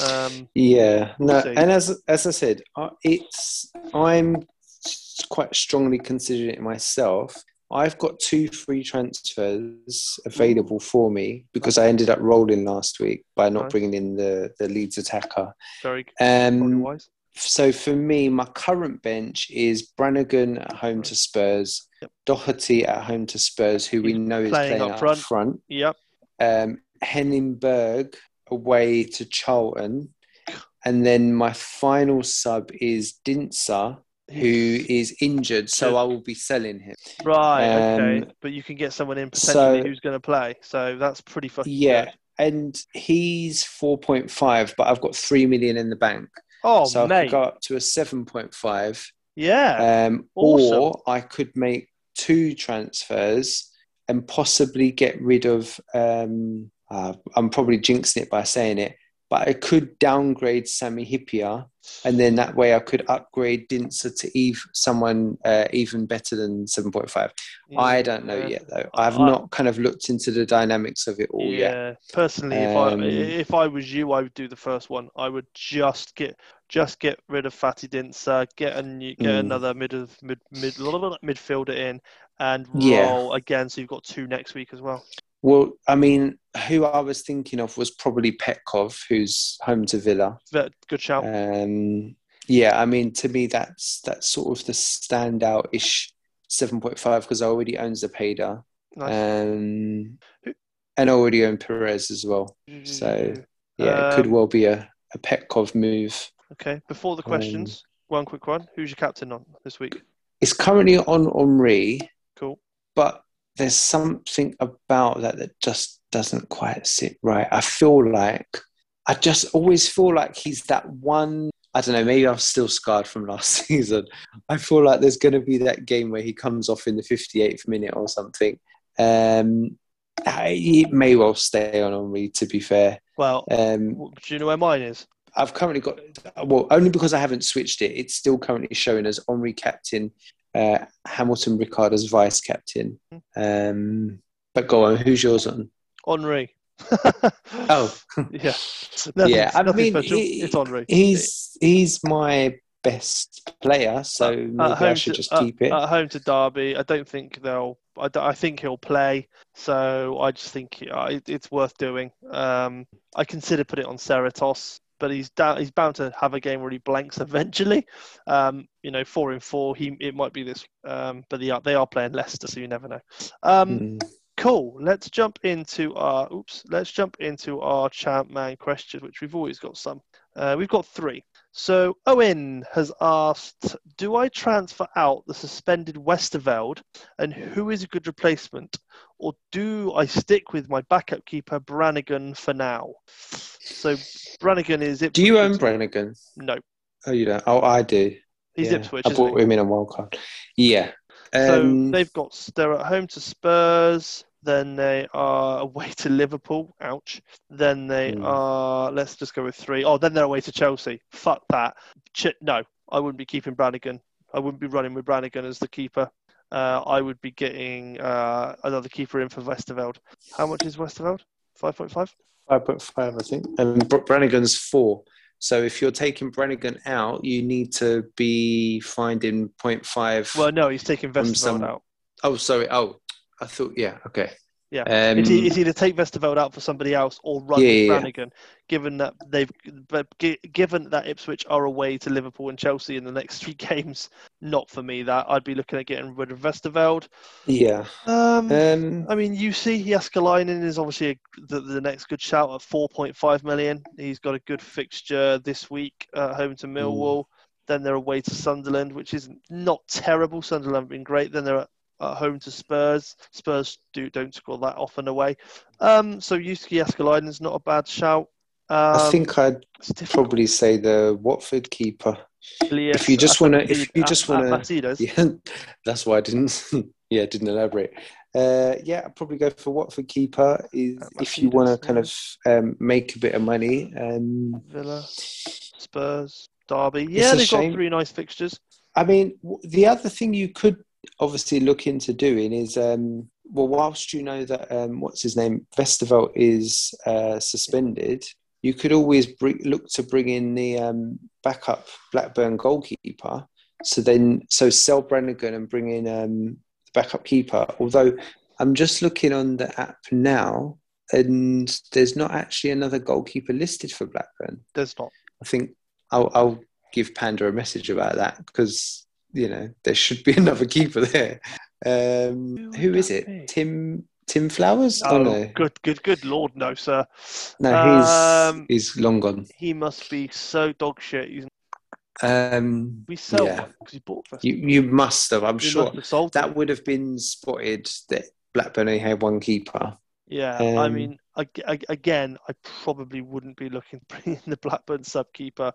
Um, yeah, no, see. and as as I said, it's I'm quite strongly considering it myself. I've got two free transfers available for me because I ended up rolling last week by not bringing in the the Leeds attacker. very Um, wise. So for me, my current bench is Brannigan at home to Spurs, Yep. Doherty at home to Spurs, who we He's know is playing playing, up up front. front. Yep. Um, Henning Berg away to Charlton, and then my final sub is Dinsa, who is injured, so I will be selling him. Right. okay. um, But you can get someone in potentially so- who's going to play. So that's pretty fucking Yeah, good. and he's four point five, but I've got three million in the bank, Oh, so I mate. could go up to a seven point five. Yeah. Um, Awesome. Or I could make two transfers and possibly get rid of. Um, uh, I'm probably jinxing it by saying it, but I could downgrade Sami Hyypiä, and then that way I could upgrade Dinsa to eve, someone uh, even better than 7.5. I don't know Yeah. yet, though. I have I- not kind of looked into the dynamics of it all yet. Yeah, personally, Um, if I if I was you, I would do the first one. I would just get just get rid of Fatty Dinsa, get a new, get Mm. another mid of mid mid midfielder in, and Yeah. roll again. So you've got two next week as well. Well, I mean, who I was thinking of was probably Petkov, who's home to Villa. Good shout. Um, yeah, I mean, to me, that's that's sort of the standout-ish seven point five because I already owns the nice. um, and I already own Perez as well. so, Yeah, it could Um, well be a, a Petkov move. okay. Before the questions, one quick one. Who's your captain on this week? It's currently on Omri, Cool. but there's something about that that just doesn't quite sit right. I feel like I just always feel like he's that one. I don't know. Maybe I'm still scarred from last season. I feel like there's going to be that game where he comes off in the 58th minute or something. Um, may well stay on Henry. To be fair, Well, um, do you know where mine is? I've currently got well only because I haven't switched it. It's still currently showing as Henry captain, uh, Hamilton Ricard as vice captain. Um, but go on, who's yours on? Henry. Oh, yeah. Nothing, Yeah, I mean, he- it's Henry. he's he's my best player, so At- maybe I should to- just at- keep it. At home to Derby, I don't think they'll. I think he'll play, so I just think uh, it, it's worth doing. Um, I consider put it on Cerritos, but he's down. He's bound to have a game where he blanks eventually. Um, you know, four in four. He it might be this, um, but they are they are playing Leicester, so you never know. Um, Mm. Cool. Let's jump into our oops. Let's jump into our champ man questions, which we've always got some. Uh, we've got three. So Owen has asked, "Do I transfer out the suspended Westerveld, and who is a good replacement, or do I stick with my backup keeper Brannigan for now?" So Brannigan is it? Do you own Brannigan? No, Oh, you don't. Oh, I do. he's Yeah. Ipswich. I bought him in a wild card. Yeah. So Um, they've got they're at home to Spurs, then they are away to Liverpool. Ouch. Then they Hmm. are let's just go with three. Oh, then they're away to Chelsea. Fuck that. Ch- no, I wouldn't be keeping Brannigan. I wouldn't be running with Brannigan as the keeper. Uh, I would be getting uh, another keeper in for Westerveld. How much is Westerveld? Five point five. 5.5, I think. And Br- Brannigan's four. So if you're taking Brannigan out, you need to be finding 0.5. Well, no, he's taking Westerveld some- out. oh, sorry. Oh, I thought, yeah, okay. Yeah. Um, It's, it's either take Westerveld out for somebody else or run Yeah, yeah, yeah. Given that they've, given that Ipswich are away to Liverpool and Chelsea in the next three games, not for me. That I'd be looking at getting rid of Westerveld. yeah. Um, Um, I mean, you see, Jääskeläinen is obviously a, the, the next good shout at 4.5 million. He's got a good fixture this week at home to Millwall. Then they're away to Sunderland, which is not terrible. Sunderland have been great. Then they're at, at home to Spurs. Spurs do don't score that often away. Um, so Yusuke Jääskeläinen is not a bad shout. Um, I think I'd probably say the Watford keeper. Elias if you just wanna- if you just wanna- Yeah, that's why I didn't. Yeah, didn't elaborate. Uh, yeah, I'd probably go for Watford keeper. Is At if you want to kind of um, make a bit of money. Um, Villa, Spurs, Derby. Yeah, they've got three nice fixtures. I mean, w- the other thing you could obviously look into doing is, um, well, whilst you know that um, what's his name, Vesterveld is uh, suspended, you could always bring, look to bring in the um, backup Blackburn goalkeeper. So then, so sell Brannigan and bring in um, the backup keeper. Although I'm just looking on the app now, and there's not actually another goalkeeper listed for Blackburn. There's not. I think I'll, I'll give Panda a message about that because you know there should be another keeper there. Um, who is it? be? Tim Tim Flowers? Oh, Oh, no, good, good, good lord, no, sir. no, Um, he's he's long gone. He must be so dog shit. He's Um, we sell Yeah. because he bought first. you you must have. I'm He sure have that would have been spotted that Blackburn only had one keeper. Yeah, I um, mean, ag- ag- again, I probably wouldn't be looking in the Blackburn subkeeper.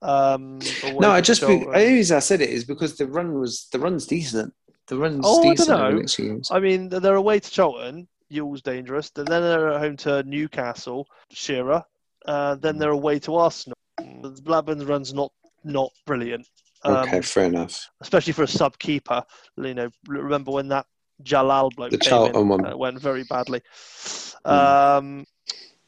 Um, No, I just be, the I said it is because the run was the run's decent. The run's Oh, I don't decent. in the know. next few games. I mean, they're away to Charlton. Yule's dangerous. Then they're at home to Newcastle, Shearer. Uh, then they're away to Arsenal. Blackburn's run's not not brilliant. Um, okay, fair enough. especially for a sub keeper. You know, remember when that Jalal bloke The came Charlton in, one. uh, went very badly. Um,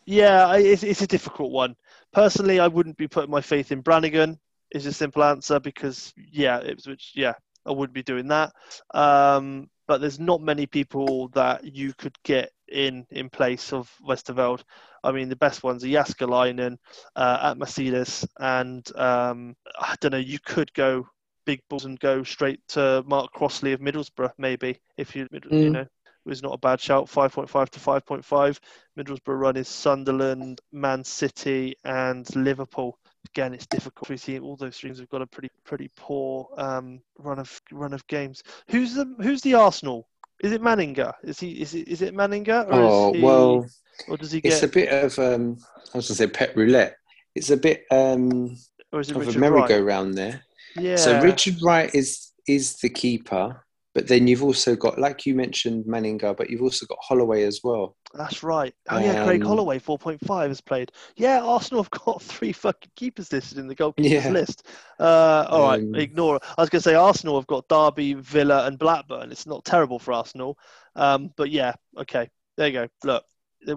yeah, I- it's, it's a difficult one. Personally, I wouldn't be putting my faith in Brannigan. Is a simple answer because yeah, Ipswich, yeah, I wouldn't be doing that. Um, but there's not many people that you could get in in place of Westerveld. I mean, the best ones are Jääskeläinen, uh, at Mercedes, and um, I don't know. You could go big balls and go straight to Mark Crossley of Middlesbrough, maybe if you you Mm. know. It was not a bad shout. 5.5 to 5.5. Middlesbrough run is Sunderland, Man City, and Liverpool. Again, it's difficult. We see all those teams have got a pretty pretty poor um, run of run of games. Who's the Who's the Arsenal? Is it Manninger? Is he? Is it? Is it Manninger? Or Oh is he, well, Or does he get? it's a bit of um, I was going to say pet roulette. It's a bit um, or is it of a Richard Wright? merry-go-round there. Yeah. So Richard Wright is is the keeper, but then you've also got, like you mentioned, Manninger, but you've also got Holloway as well. That's right. Oh yeah, Craig Um, Holloway, four point five has played. Yeah, Arsenal have got three fucking keepers listed in the goalkeepers Yeah. list. Uh, all right, Um, ignore. it. I was going to say Arsenal have got Derby, Villa, and Blackburn. It's not terrible for Arsenal, um, but yeah, okay, there you go. Look,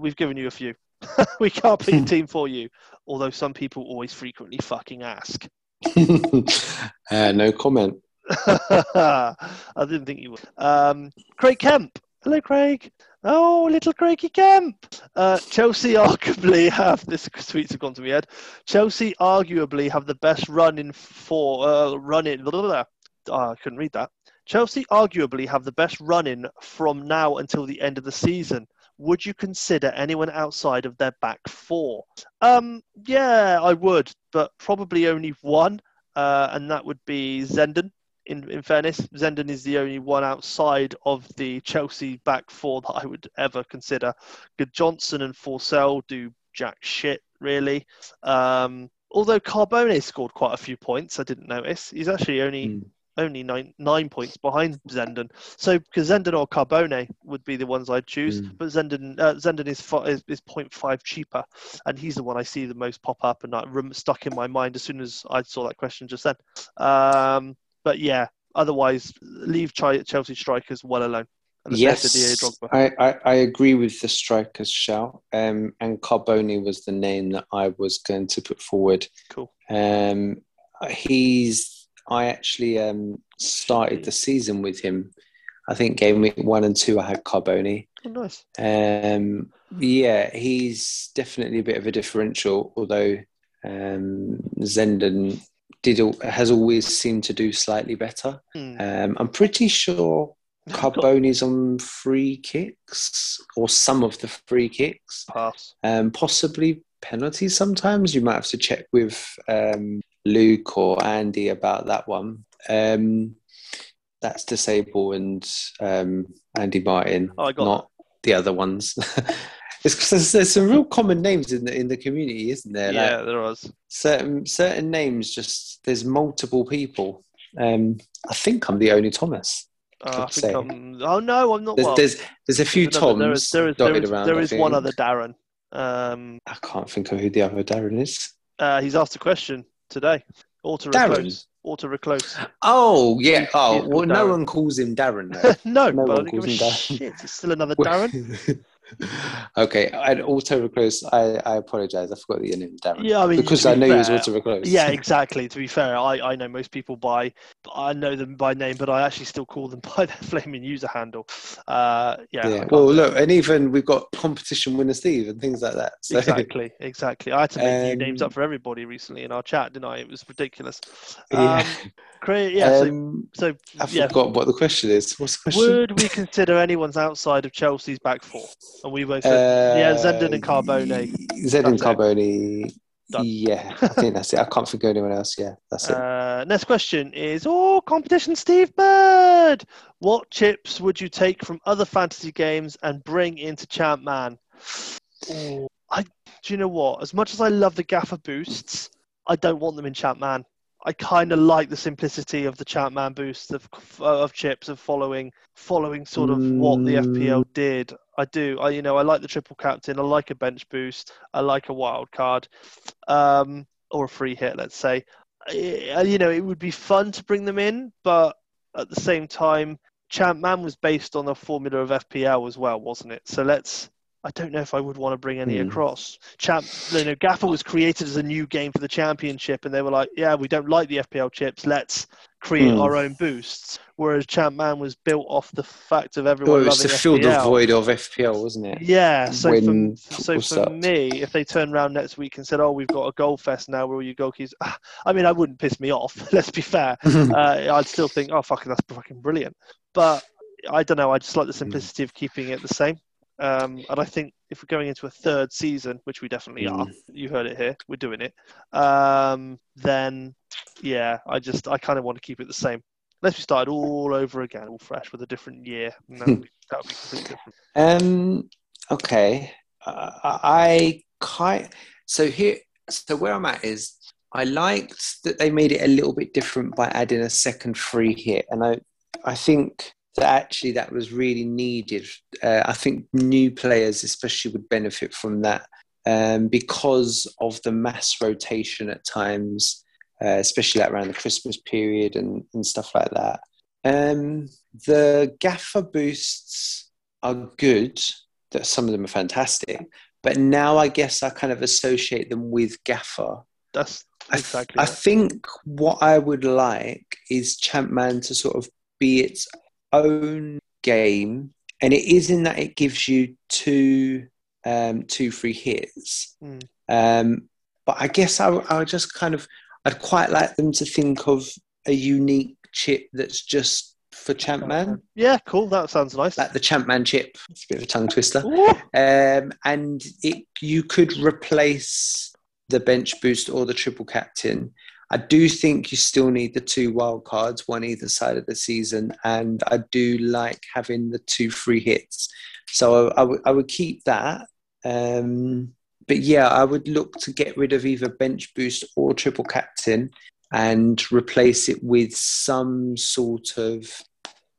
we've given you a few. we can't pick a team for you, although some people always frequently fucking ask. uh, no comment. I didn't think you would. Um, Craig Kemp. Hello, Craig. Oh, little Craigie Kemp. Uh, Chelsea arguably have this tweets have gone to my head. Chelsea arguably have the best run in four uh, run in. Blah, blah, blah. Oh, I couldn't read that. Chelsea arguably have the best run in from now until the end of the season. Would you consider anyone outside of their back four? Um, yeah, I would, but probably only one, uh, and that would be Zenden. In, in fairness, Zenden is the only one outside of the Chelsea back four that I would ever consider. Good Johnson and Forssell do jack shit, really. Um, although Carbone scored quite a few points, I didn't notice. He's actually only Mm. Only nine nine points behind Zenden. So because Zenden or Carbone would be the ones I'd choose, Mm. but Zenden uh, Zenden is, is is 0.5 cheaper, and he's the one I see the most pop up and that rem- stuck in my mind as soon as I saw that question just then. Um, but yeah, otherwise leave Ch- Chelsea strikers well alone. And the same for Didier Yes, I, I, I agree with the strikers shout. Um, and Carboni was the name that I was going to put forward. Cool. Um, he's I actually um, started the season with him. I think game week one and two I had Carboni. Oh, nice. Um, yeah, he's definitely a bit of a differential. Although um, Zenden did has always seemed to do slightly better. Hmm. Um, I'm pretty sure Carboni's on free kicks or some of the free kicks, Pass. um, possibly penalties. Sometimes you might have to check with um, Luke or Andy about that one. Um, that's Disable and um, Andy Martin, Oh, I got not the other ones. there's, there's some real common names in the in the community, isn't there? Like, Yeah, there was. certain certain names just there's multiple people. Um, I think I'm the only Thomas. Uh, I oh no, I'm not. There's well, there's, there's a few there's another- Toms there is there is there dotted is, around. there is one other Darren. Um, I can't think of who the other Darren is. uh, he's asked a question today. Auto Darren? reclose. Auto reclose. Oh yeah. Oh he's called well, no one calls him Darren though. no, No but one don't give a calls him Darren. shit. It's still another Darren. okay, and auto reclose. I, I apologize. I forgot your name, Darren. Yeah, I mean because I know you was fair- auto reclose. Yeah, exactly. To be fair, I, I know most people by I know them by name, but I actually still call them by their flaming user handle. Uh, yeah. Yeah. Well, look, and even we've got competition winner Steve and things like that. So, Exactly, exactly. I had to make new names Um, up for everybody recently in our chat, didn't I? It was ridiculous. Yeah. Um, cra- yeah. Um, so, I so yeah. forgot what the question is. What's the question? Would we consider anyone's outside of Chelsea's back four? And we both said, yeah, Zenden and Carbone. Zenden and That's it. Carbone. Done. Yeah, I think that's it. I can't think of anyone else. Yeah, that's it. Uh, next question is oh competition Steve Bird. What chips would you take from other fantasy games and bring into Champ Man? Oh, I do you know what? As much as I love the gaffer boosts, I don't want them in Champ Man. I kind of like the simplicity of the Champ Man boost of of chips of following following sort of what the FPL did. I do. I you know I like the triple captain. I like a bench boost. I like a wild card, um, or a free hit. Let's say. Uh, you know, it would be fun to bring them in, but at the same time, Champ Man was based on the formula of FPL as well, wasn't it? So let's. I don't know if I would want to bring any Hmm. across. Champ, you know, Gaffer was created as a new game for the championship, and they were like, "Yeah, we don't like the FPL chips. Let's create Hmm. our own boosts." Whereas Champ Man was built off the fact of everyone Well, it was loving to fill the void of FPL, wasn't it? Yeah, so when for, so for me, if they turn around next week and said, "Oh, we've got a goal fest now where all your goalkeepers," I mean, I wouldn't piss me off. Let's be fair. Uh, I'd still think, "Oh, fucking, that's fucking brilliant." But I don't know. I just Hmm. like the simplicity of keeping it the same. Um, and I think if we're going into a third season, which we definitely are, Mm. you heard it here, we're doing it. Um, then, yeah, I just I kind of want to keep it the same. Unless we started all over again, all fresh with a different year, and that would be, that would be completely different. Um. Okay. Uh, I kind. So here. So where I'm at is, I liked that they made it a little bit different by adding a second free hit, and I, I think that actually that was really needed. Uh, I think new players especially would benefit from that um, because of the mass rotation at times, uh, especially like around the Christmas period and, and stuff like that. Um, the gaffer boosts are good. That some of them are fantastic, but now I guess I kind of associate them with gaffer. That's I, exactly. I think what I would like is Champman to sort of be its own game and it is in that it gives you two um, two free hits. Mm. Um, but I guess I, I would just kind of I'd quite like them to think of a unique chip that's just for Champman, Yeah, cool. That sounds nice. like the Champman chip. It's a bit of a tongue twister. Um, and it you could replace the bench boost or the triple captain. I do think you still need the two wild cards, one either side of the season, and I do like having the two free hits. So I, I would I would keep that. Um, but yeah, I would look to get rid of either bench boost or triple captain and replace it with some sort of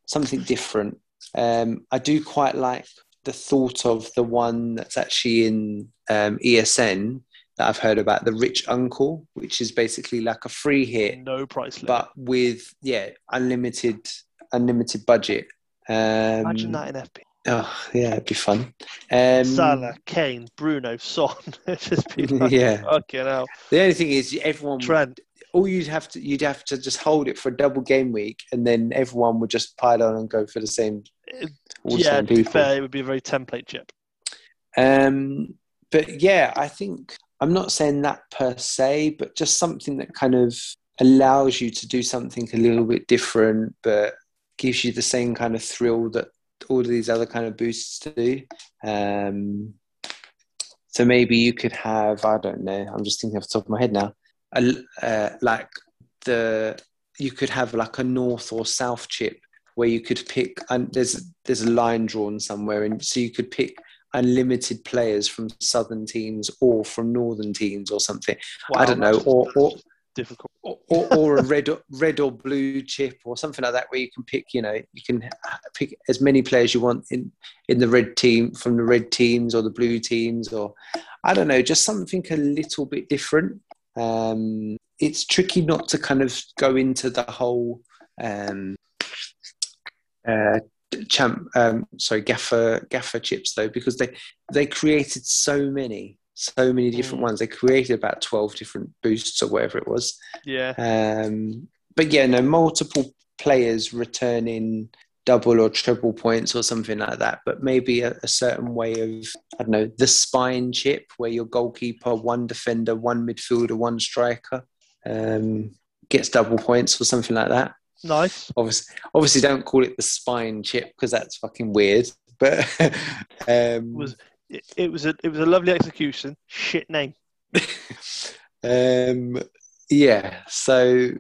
something different. Um, I do quite like the thought of the one that's actually in um, ESN that I've heard about, the Rich Uncle, which is basically like a free hit, No price limit. but with yeah unlimited unlimited budget. Um, Imagine that in FP. Oh yeah, it'd be fun. Um, Salah, Kane, Bruno, Son. It'd just be like, yeah. fucking hell. The only thing is, everyone. Trent. All you'd have to you'd have to just hold it for a double game week, and then everyone would just pile on and go for the same. All yeah, same to be fair, it would be a very template chip. Um, but yeah, I think I'm not saying that per se, but just something that kind of allows you to do something a little bit different, but gives you the same kind of thrill that all of these other kind of boosts do. Um, so maybe you could have, I don't know, I'm just thinking off the top of my head now, a, uh, like the you could have like a north or south chip where you could pick and there's there's a line drawn somewhere and so you could pick unlimited players from southern teams or from northern teams or something. I don't know, or or- difficult. or, or, or a red or, red or blue chip or something like that where you can pick you know you can pick as many players you want in in the red team from the red teams or the blue teams or i don't know just something a little bit different. Um it's tricky not to kind of go into the whole um uh champ um sorry gaffer gaffer chips though because they they created so many so many different Mm. ones they created about 12 different boosts or whatever it was Yeah. um, but yeah, no, multiple players returning double or triple points or something like that. But maybe a, a certain way of, I don't know, the spine chip where your goalkeeper, one defender, one midfielder, one striker um, gets double points or something like that. Nice. Obviously, obviously, don't call it the spine chip because that's fucking weird. But um, Was it, it was a it was a lovely execution. Shit name. um, yeah, so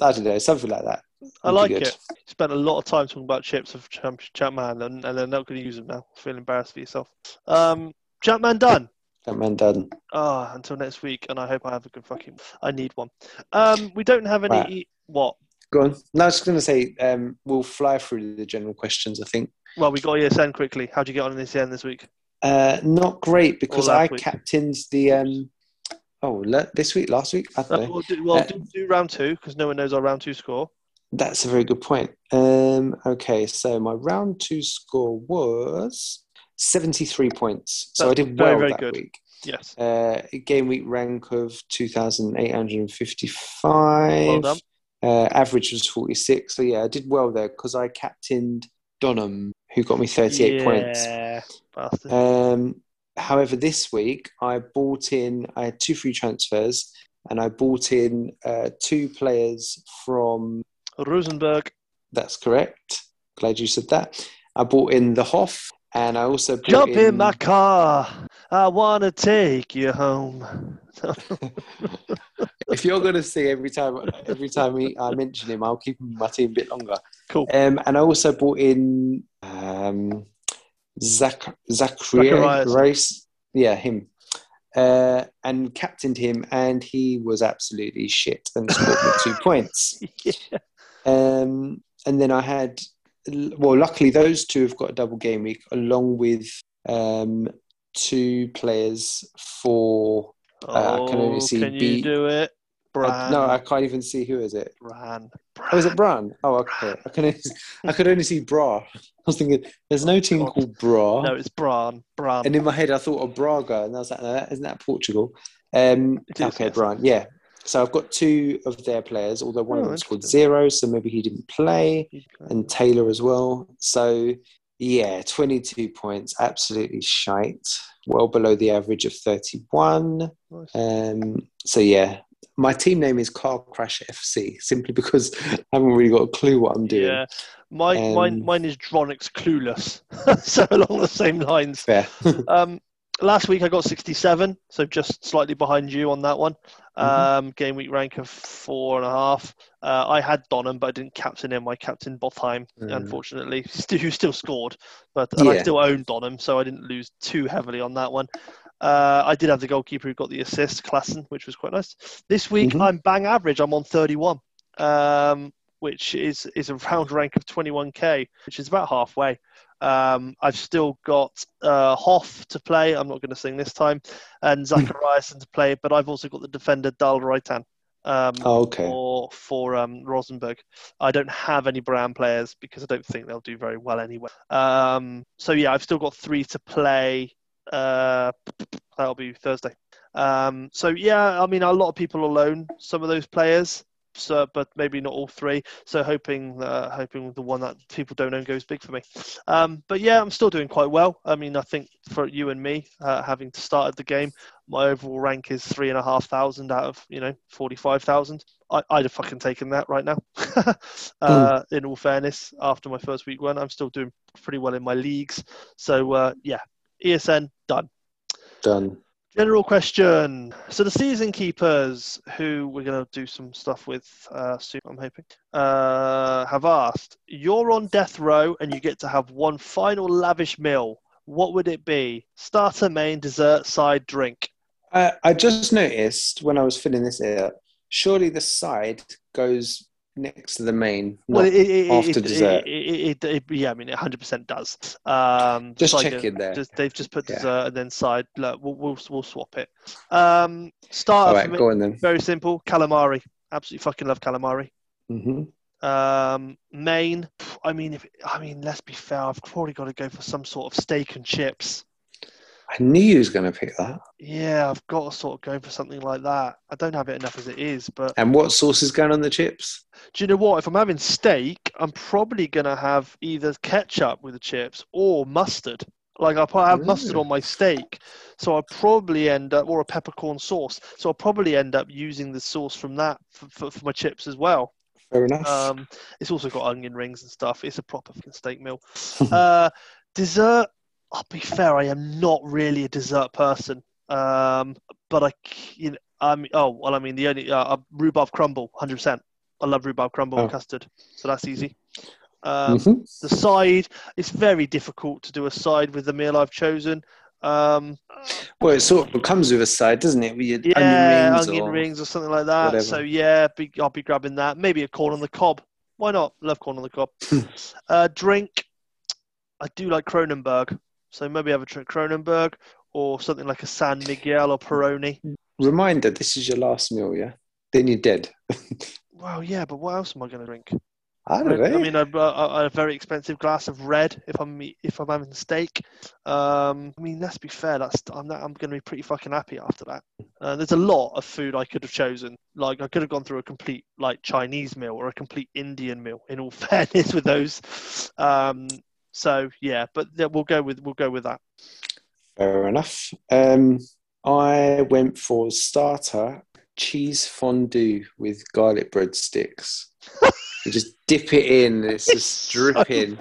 I don't know, something like that. I like good. it. Spent a lot of time talking about chips of Champ, Champman, and, and they're not going to use them now. Feel embarrassed for yourself. Um, Champman done. That man done. Ah, until next week, and I hope I have a good fucking. I need one. Um, we don't have any. Right. What? Go on. No, I was just going to say um, we'll fly through the general questions. I think Well, we got ESN quickly. How'd you get on in ESN this week? uh, not great because I week. captained the. Um, oh, le- this week, last week. I don't Uh, we'll do, well, Uh, do, do round two because no one knows our round two score. That's a very good point. Um, okay, so my round two score was seventy-three points. So I That's did very, well very that good. week. Yes. Uh, game week rank of two thousand eight hundred and fifty-five. Well done. Uh, average was 46. So, yeah, I did well there because I captained Dønnum, who got me 38 points. Yeah, bastard. Um, however, this week I bought in, I had two free transfers and I bought in uh, two players from, Rosenborg. that's correct. Glad you said that. I bought in the Hoff and I also Jump in my car. I want to take you home. if you're going to see every time every time he, I mention him, I'll keep him in my team a bit longer. Cool. Um, and I also bought in um, Zach Zachary Zacharias. Race. Yeah, him. Uh, and captained him, and he was absolutely shit and scored me two points. yeah. Um, and then I had, well, luckily those two have got a double game week along with um, two players for. Uh, I can only Oh, see can you B- do it? I, no, I can't even see who is it. Brann. Oh, is it Brann? Oh, okay. I can only, I could only see Bra. I was thinking, there's no team called Bra. No, it's Brann. Brann. And in my head, I thought of Braga, and I was like, no, that, isn't that Portugal? Um, is, okay, yes. Brian, yeah. So I've got two of their players, although one Oh, of them scored interesting. zero, so maybe he didn't play, and Taylor as well. So Yeah, 22 points, absolutely shite. Well below the average of 31. Nice. Um, so yeah, my team name is Car Crash FC simply because I haven't really got a clue what I'm doing. Yeah, mine, mine, Um, mine is Dronix Clueless. so along the same lines. Fair. Um, last week I got 67, so just slightly behind you on that one. Um, game week rank of four and a half. Uh, I had Dønnum, but I didn't captain him. I captained Botheim, Mm. unfortunately, who still scored, but and I still owned Dønnum, so I didn't lose too heavily on that one. Uh, I did have the goalkeeper who got the assist, Klassen, which was quite nice. This week Mhm. I'm bang average. I'm on 31, um, which is is a round rank of 21k, which is about halfway. Um, I've still got uh, Hoff to play. I'm not going to sing this time, and Zachariassen to play. But I've also got the defender Dahl Reitan um, Oh, okay. for for um, Rosenborg. I don't have any Brown players because I don't think they'll do very well anyway. Um, so yeah, I've still got three to play. Uh, that'll be Thursday. Um, so yeah, I mean, a lot of people own some of those players. So, but maybe not all three. So, hoping, uh, hoping the one that people don't own goes big for me. Um, but yeah, I'm still doing quite well. I mean, I think for you and me, uh, having started the game, my overall rank is three and a half thousand out of you know forty-five thousand. I'd have fucking taken that right now. uh, In all fairness, after my first week one, I'm still doing pretty well in my leagues. So uh, yeah, ESN done. Done. General question. So the season keepers, who we're going to do some stuff with uh, soon, I'm hoping, uh, have asked: You're on death row and you get to have one final lavish meal. What would it be? Starter, main, dessert, side, drink. I, I just noticed when I was filling this out, surely the side goes next to the main, Well, it, it, after it, dessert. It, yeah, I mean, it 100% does. Um, Just side checking there. Just, they've just put Yeah. dessert and then side. Look, we'll, we'll, we'll swap it. Um, starter All right, go on then. very simple. Calamari. Absolutely fucking love calamari. hmm Um, main. I mean, if I mean, let's be fair. I've probably got to go for some sort of steak and chips. I knew you was going to pick that. Yeah, I've got to sort of go for something like that. I don't have it enough as it is, but And what sauce is going on the chips? do you know what? If I'm having steak, I'm probably gonna have either ketchup with the chips or mustard. Like I'll probably have mustard on my steak, so I'll probably end up or a peppercorn sauce. So I'll probably end up using the sauce from that for, for, for my chips as well. Fair enough. Um, it's also got onion rings and stuff. It's a proper steak meal. uh, dessert. I'll be fair. I am not really a dessert person. Um, but I, you know, I mean, oh well. I mean, the only uh, uh, rhubarb crumble, hundred percent. I love rhubarb crumble and Oh. custard, so that's easy. Um, Mhm. The side, it's very difficult to do a side with the meal I've chosen. Um, Well, it sort of comes with a side, doesn't it? With your yeah, onion rings. onion or... rings or something like that. whatever. So yeah, be, I'll be grabbing that. Maybe a corn on the cob. Why not? Love corn on the cob. uh, drink. I do like Kronenbourg, so maybe have a drink Kronenbourg or something like a San Miguel or Peroni. Reminder: this is your last meal, yeah. Then you're dead. Well, yeah, but what else am I going to drink? I don't know. I mean, a, a, a very expensive glass of red if I'm if I'm having steak. Um, I mean, let's be fair. That's I'm not, I'm going to be pretty fucking happy after that. Uh, there's a lot of food I could have chosen. Like I could have gone through a complete like Chinese meal or a complete Indian meal. In all fairness, with those. Um, so yeah, but we'll go with we'll go with that. Fair enough. Um, I went for starter cheese fondue with garlic breadsticks. you just dip it in, it's It's just so- dripping.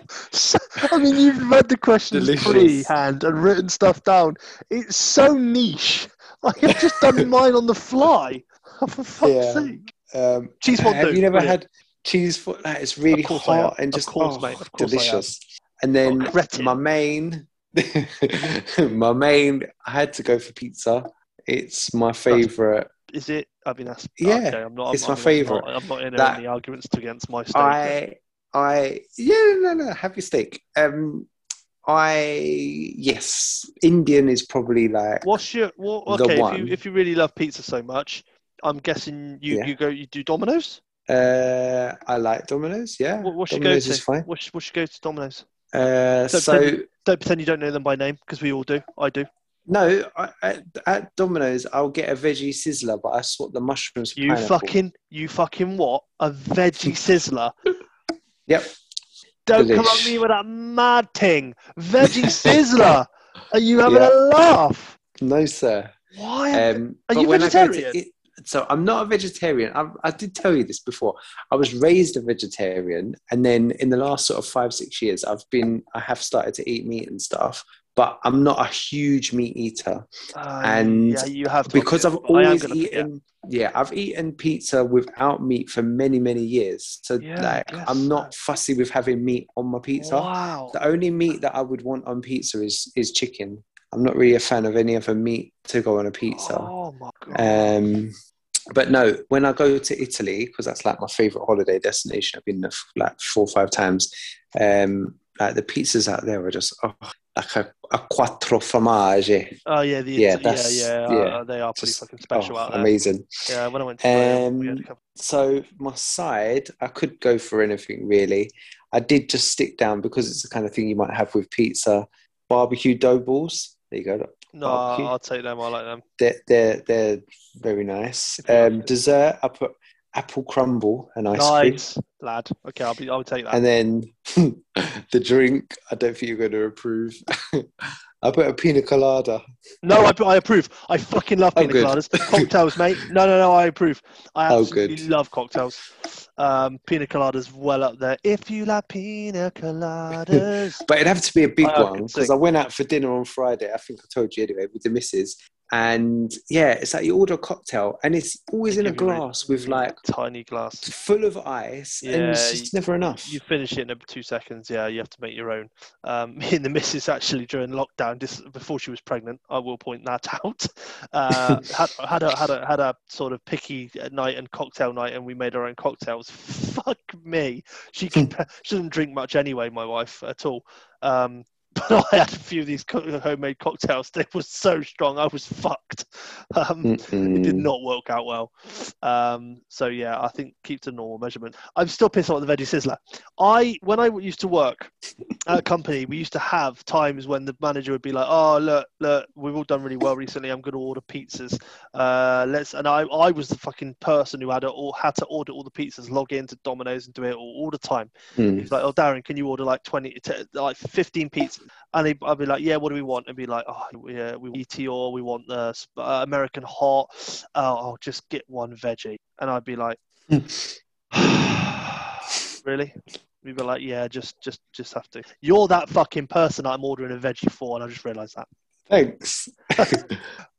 I mean, you've read the questions Delicious. freehand and written stuff down. It's so niche. I have just done mine on the fly. For fuck's Yeah. sake. Um, Cheese fondue. have you never brilliant. had cheese fondue? It's really Of course I hot have. and Of just course, oh, mate. Of course I delicious. And then Oh, my main, my main, I had to go for pizza. It's my favorite. Is it? I mean, that's Yeah, Okay, I'm not. it's I'm, my. Not, I'm not in any arguments against my steak. I, I, yeah, no, no, have your steak. Um, I, yes, Indian is probably like What's your? What, okay, if you if you really love pizza so much, I'm guessing you, Yeah. you go you do Domino's. Uh, I like Domino's. Yeah, What, what's your Domino's go is to? fine. What's, what's your go to Domino's? Uh, So so then- Don't pretend you don't know them by name because we all do. I do. no, I, at, at Domino's I'll get a veggie sizzler, but I swap the mushrooms. For You pineapple. fucking you fucking what? A veggie sizzler? Yep. Don't come at me with that mad thing. Veggie sizzler. Are you having Yeah. a laugh? No, sir. Why? Um, Are you when I go to vegetarian? it- so I'm not a vegetarian. I, I did tell you this before. I was raised a vegetarian, and then in the last sort of five six years, I've been I have started to eat meat and stuff. But I'm not a huge meat eater Uh, and yeah, you have because I've always gonna eaten. Yeah, I've eaten pizza without meat for many many years. So Yeah, like, guess I'm not fussy with having meat on my pizza. Wow. The only meat that I would want on pizza is is chicken. I'm not really a fan of any other meat to go on a pizza. Oh my god. Um, but no, when I go to Italy, because that's like my favorite holiday destination, I've been there like four or five times. Um, like the pizzas out there are just oh, like a, a quattro formaggi. oh yeah, the, yeah, yeah, yeah, yeah, uh, they are pretty Just fucking special oh, out there. amazing. Yeah, when I went to Rome, we Um, couple. So my side, I could go for anything really. I did just stick down because it's the kind of thing you might have with pizza. Barbecue dough balls. There you go. No, barbecue. I'll take them. I like them. They're they're, they're very nice. If you like Um, dessert, I put apple crumble and ice cream. Nice, lad. Okay, I'll be. I'll take that. And then the drink, I don't think you're going to approve. I put a pina colada. No, I, I approve. I fucking love Oh, pina good. coladas. Cocktails, mate. No, no, no, I approve. I Oh, absolutely good. love cocktails. Um, pina coladas well up there. If you like pina coladas. But it'd have to be a big I one because. I went out for dinner on Friday. I think I told you anyway with the missus. And yeah, it's like you order a cocktail and it's always They in a you a glass with like tiny glass. full of ice and it's Yeah, just never enough. You finish it in two seconds. Yeah, you have to make your own. Um, me and the missus actually during lockdown, this, before she was pregnant, I will point that out. Uh, had, had a had a had a sort of picky night and cocktail night, and we made our own cocktails. Fuck me, she can, she doesn't drink much anyway. My wife at all. Um, but I had a few of these co- homemade cocktails. They were so strong, I was fucked. Um, it did not work out well. Um, so yeah, I think keep to normal measurement. I'm still pissed off at the veggie sizzler. I when I used to work at a company, we used to have times when the manager would be like, "Oh look, look, we've all done really well recently. I'm going to order pizzas. Uh, let's." And I, I was the fucking person who had to, or had to order all the pizzas, log into Domino's and do it all, all the time. Mm. He's like, "Oh, Darren, can you order like 20, to, like 15 pizzas?" And he, I'd be like, "Yeah, what do we want?" And be like, "Oh, yeah, we want ETO, we want the uh, American hot. Oh, I'll just get one veggie." And I'd be like, "Really?" We'd be like, "Yeah, just, just, just have to." You're that fucking person I'm ordering a veggie for, and I just realised that. Thanks.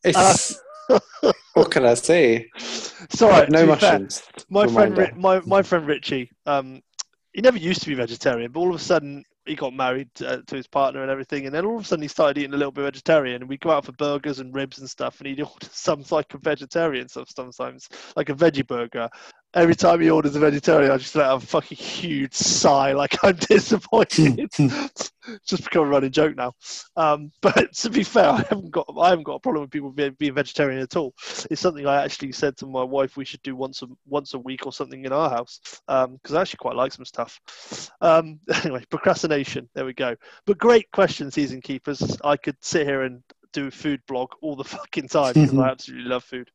it's, what can I say? Sorry, no be fair, mushrooms. my friend, Reminder. My my friend Richie, um, he never used to be vegetarian, but all of a sudden he got married uh, to his partner and everything, and then all of a sudden he started eating a little bit vegetarian, and we go out for burgers and ribs and stuff, and he'd order some like a vegetarian stuff sometimes, like a veggie burger. Every time he orders a vegetarian, I just let out a fucking huge sigh, like I'm disappointed. it's just become a running joke now. Um, but to be fair, I haven't got I haven't got a problem with people being, being vegetarian at all. It's something I actually said to my wife we should do once a once a week or something in our house because I actually quite like some stuff. Um, anyway, procrastination. There we go. But great question, season keepers. I could sit here and do a food blog all the fucking time because I absolutely love food.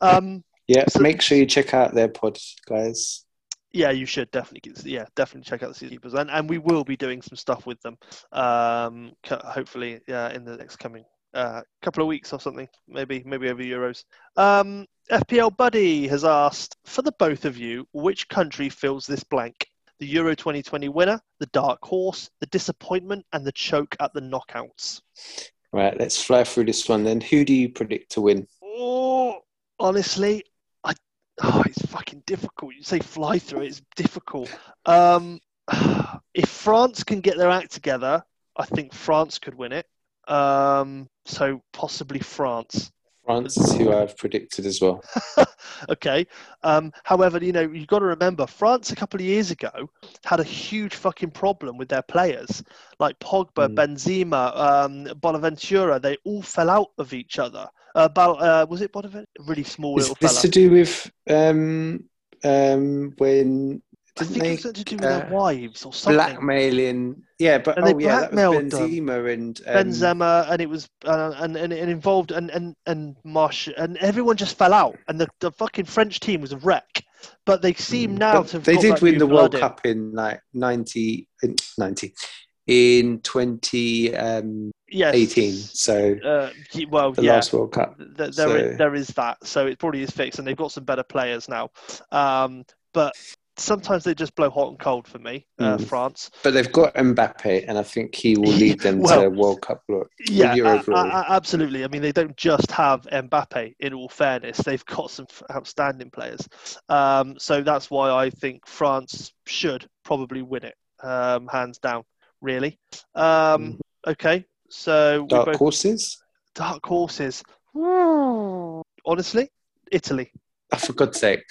Um, Yeah, So- make sure you check out their pod, guys. yeah, you should definitely. get- Yeah, definitely check out the season keepers, and and we will be doing some stuff with them. Um, hopefully, yeah, in the next coming uh, couple of weeks or something, maybe maybe over Euros. Um, FPL Buddy has asked for the both of you, which country fills this blank? The Euro 2020 winner, the dark horse, the disappointment, and the choke at the knockouts. Right, let's fly through this one then. Who do you predict to win? Oh, honestly, oh, it's fucking difficult. You say fly through it's difficult. Um, if France can get their act together, I think France could win it. Um, so possibly France. France is who I've predicted as well. okay. Um, however, you know, you've got to remember France a couple of years ago had a huge fucking problem with their players. Like Pogba, Mm. Benzema, um, Bonaventura, they all fell out of each other. Uh, Bal- uh, was it Bonaventura? Really small Is little this fella. to do with um, um, when I think they it was to do with their uh, wives or something. blackmailing? Yeah, but And oh yeah, that was blackmailed them. Benzema and um, Benzema, and it was uh, and, and it involved and and and Marsh, and everyone just fell out, and the, the fucking French team was a wreck. but they seem now to. Have they did win the World in. Cup in like 90, in 90 in 2018. Um, Yes. 18. so Uh, well, the yeah. last World Cup. Th- th- there, is, So- there is that. So it probably is fixed, and they've got some better players now. Um, but sometimes they just blow hot and cold for me, uh, Mm. France. But they've got Mbappe, and I think he will lead them Well, to World Cup glory. Yeah, Euro a- glory. a- a- absolutely. I mean, they don't just have Mbappe. In all fairness, they've got some outstanding players. Um, so that's why I think France should probably win it, um, hands down. Really. Um, okay, so Dark both horses. dark horses. Honestly, Italy. Oh, for God's sake.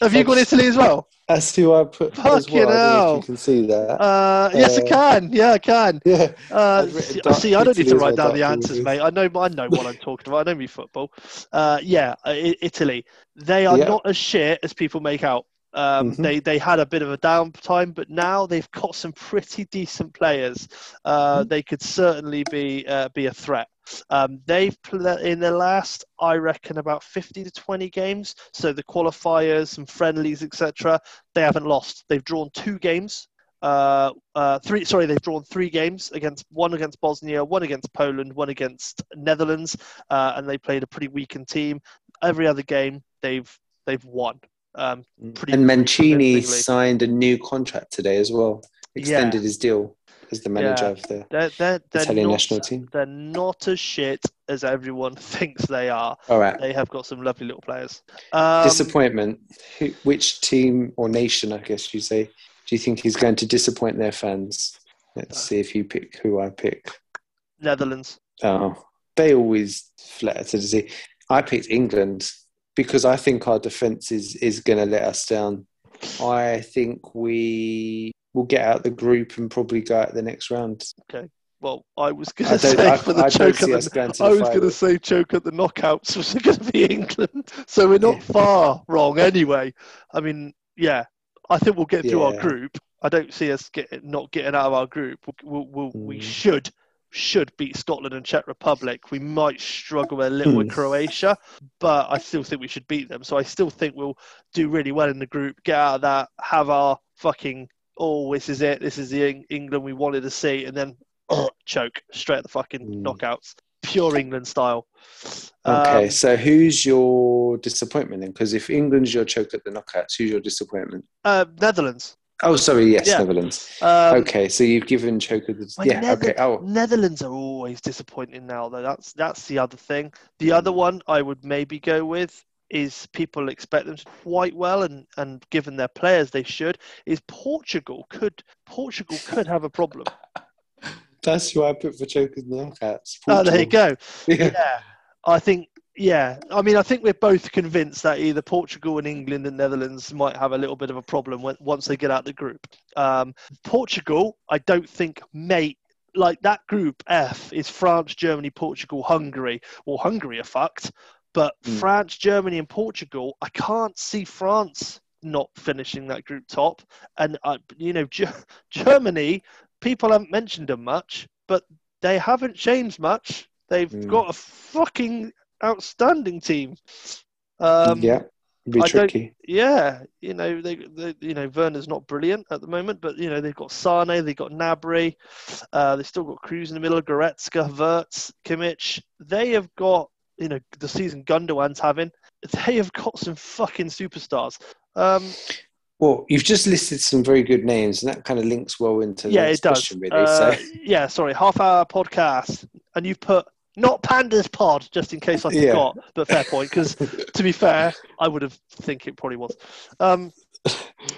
Have you got Italy as well? That's who I put well. I don't know you can see that. Uh, yes, I Uh, can. Yeah, I can. yeah. Uh, see, see, I don't need to write down the answers, mate. I know, I know what I'm talking about. I know me football. Uh, yeah, Italy. They are Yeah. not as shit as people make out. Um, Mhm. They they had a bit of a downtime, but now they've got some pretty decent players. Uh, Mm-hmm. They could certainly be uh, be a threat. Um, they've pl- in the last, I reckon, about 50 to 20 games. So the qualifiers, and friendlies, etc. They haven't lost. They've drawn two games. Uh, uh, three. Sorry, they've drawn three games against one against Bosnia, one against Poland, one against Netherlands, uh, and they played a pretty weakened team. Every other game, they've they've won. Um, pretty- and Mancini signed a new contract today as well. Extended his deal as the manager Yeah. of the they're they're, they're Italian not, national team. They're not as shit as everyone thinks they are. All right. They have got some lovely little players. Um, Disappointment. Which team or nation, I guess you say, do you think is going to disappoint their fans? Let's see if you pick who I pick. Netherlands. Oh, they always flatter to see. I picked England because I think our defence is, is going to let us down. I think we will get out the group and probably go out the next round. Okay. Well, I was going to say I, for the I choke at the I was going to say choke at the knockouts was going to be England. So we're not far wrong anyway. I mean, yeah, I think we'll get through our group. I don't see us get, not getting out of our group. We'll, we'll, We Mm. should should beat Scotland and Czech Republic. We might struggle a little with Hmm. Croatia, but I still think we should beat them. So I still think we'll do really well in the group, get out of that, have our fucking oh, this is it, this is the Eng- England we wanted to see, and then choke straight at the fucking Mm. knockouts, pure England style. Okay, Um, so who's your disappointment then? Because if England's your choke at the knockouts, who's your disappointment? uh, Netherlands. Oh, sorry, yes, Yeah. Netherlands. Um, okay, so you've given choke at the yeah. Nether- okay. Oh, Netherlands are always disappointing now, though. That's that's the other thing. The other one I would maybe go with is people expect them to quite well, and and given their players, they should. Is Portugal could Portugal could have a problem? that's who I put for choke at the knockouts. Oh, there you go. Yeah. Yeah, I think. Yeah, I mean, I think we're both convinced that either Portugal and England and Netherlands might have a little bit of a problem when, once they get out the group. Um, Portugal, I don't think may like that group F is France, Germany, Portugal, Hungary. Well, Hungary are fucked, but Mm. France, Germany, and Portugal, I can't see France not finishing that group top. And uh, you know, Ge- Germany, people haven't mentioned them much, but they haven't changed much. They've Mm. got a fucking outstanding team. Um, yeah, be I tricky. yeah, you know they, they, you know Werner's not brilliant at the moment, but you know they've got Sane, they've got Gnabry, uh, they've still got Kroos in the middle, Goretzka, Verts, Kimmich. They have got you know the season Gundogan's having. They have got some fucking superstars. Um, Well, you've just listed some very good names, and that kind of links well into yeah, next it does. really. Uh, so, yeah, sorry, half hour podcast, and you've put not Pandas Pod just in case I Yeah. forgot. But fair point, because to be fair, I would have think it probably was. Um,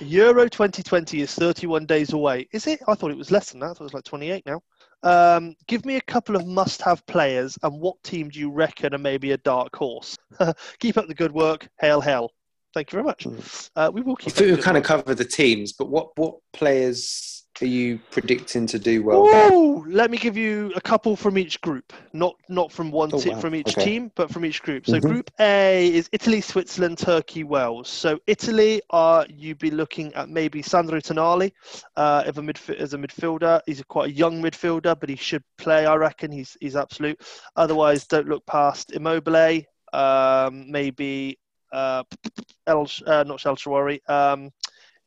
Euro 2020 is 31 days away. Is it? I thought it was less than that. I thought it was like 28 now. Um, give me a couple of must-have players, and what team do you reckon are maybe a dark horse? keep up the good work. Hail, hell. Thank you very much. Uh, we will I keep. up think we've kind of work. covered the teams, but what what players are you predicting to do well? Ooh, let me give you a couple from each group, not not from one Oh, ti- wow. from each Okay. team, but from each group. So Mhm. Group A is Italy, Switzerland, Turkey, Wales. So Italy, are you'd be looking at maybe Sandro Tonali, uh, if a midf- as a midfielder. He's a quite a young midfielder, but he should play. I reckon he's he's absolute. Otherwise, don't look past Immobile. Um, maybe uh, El, uh, not El Shaarawy, um,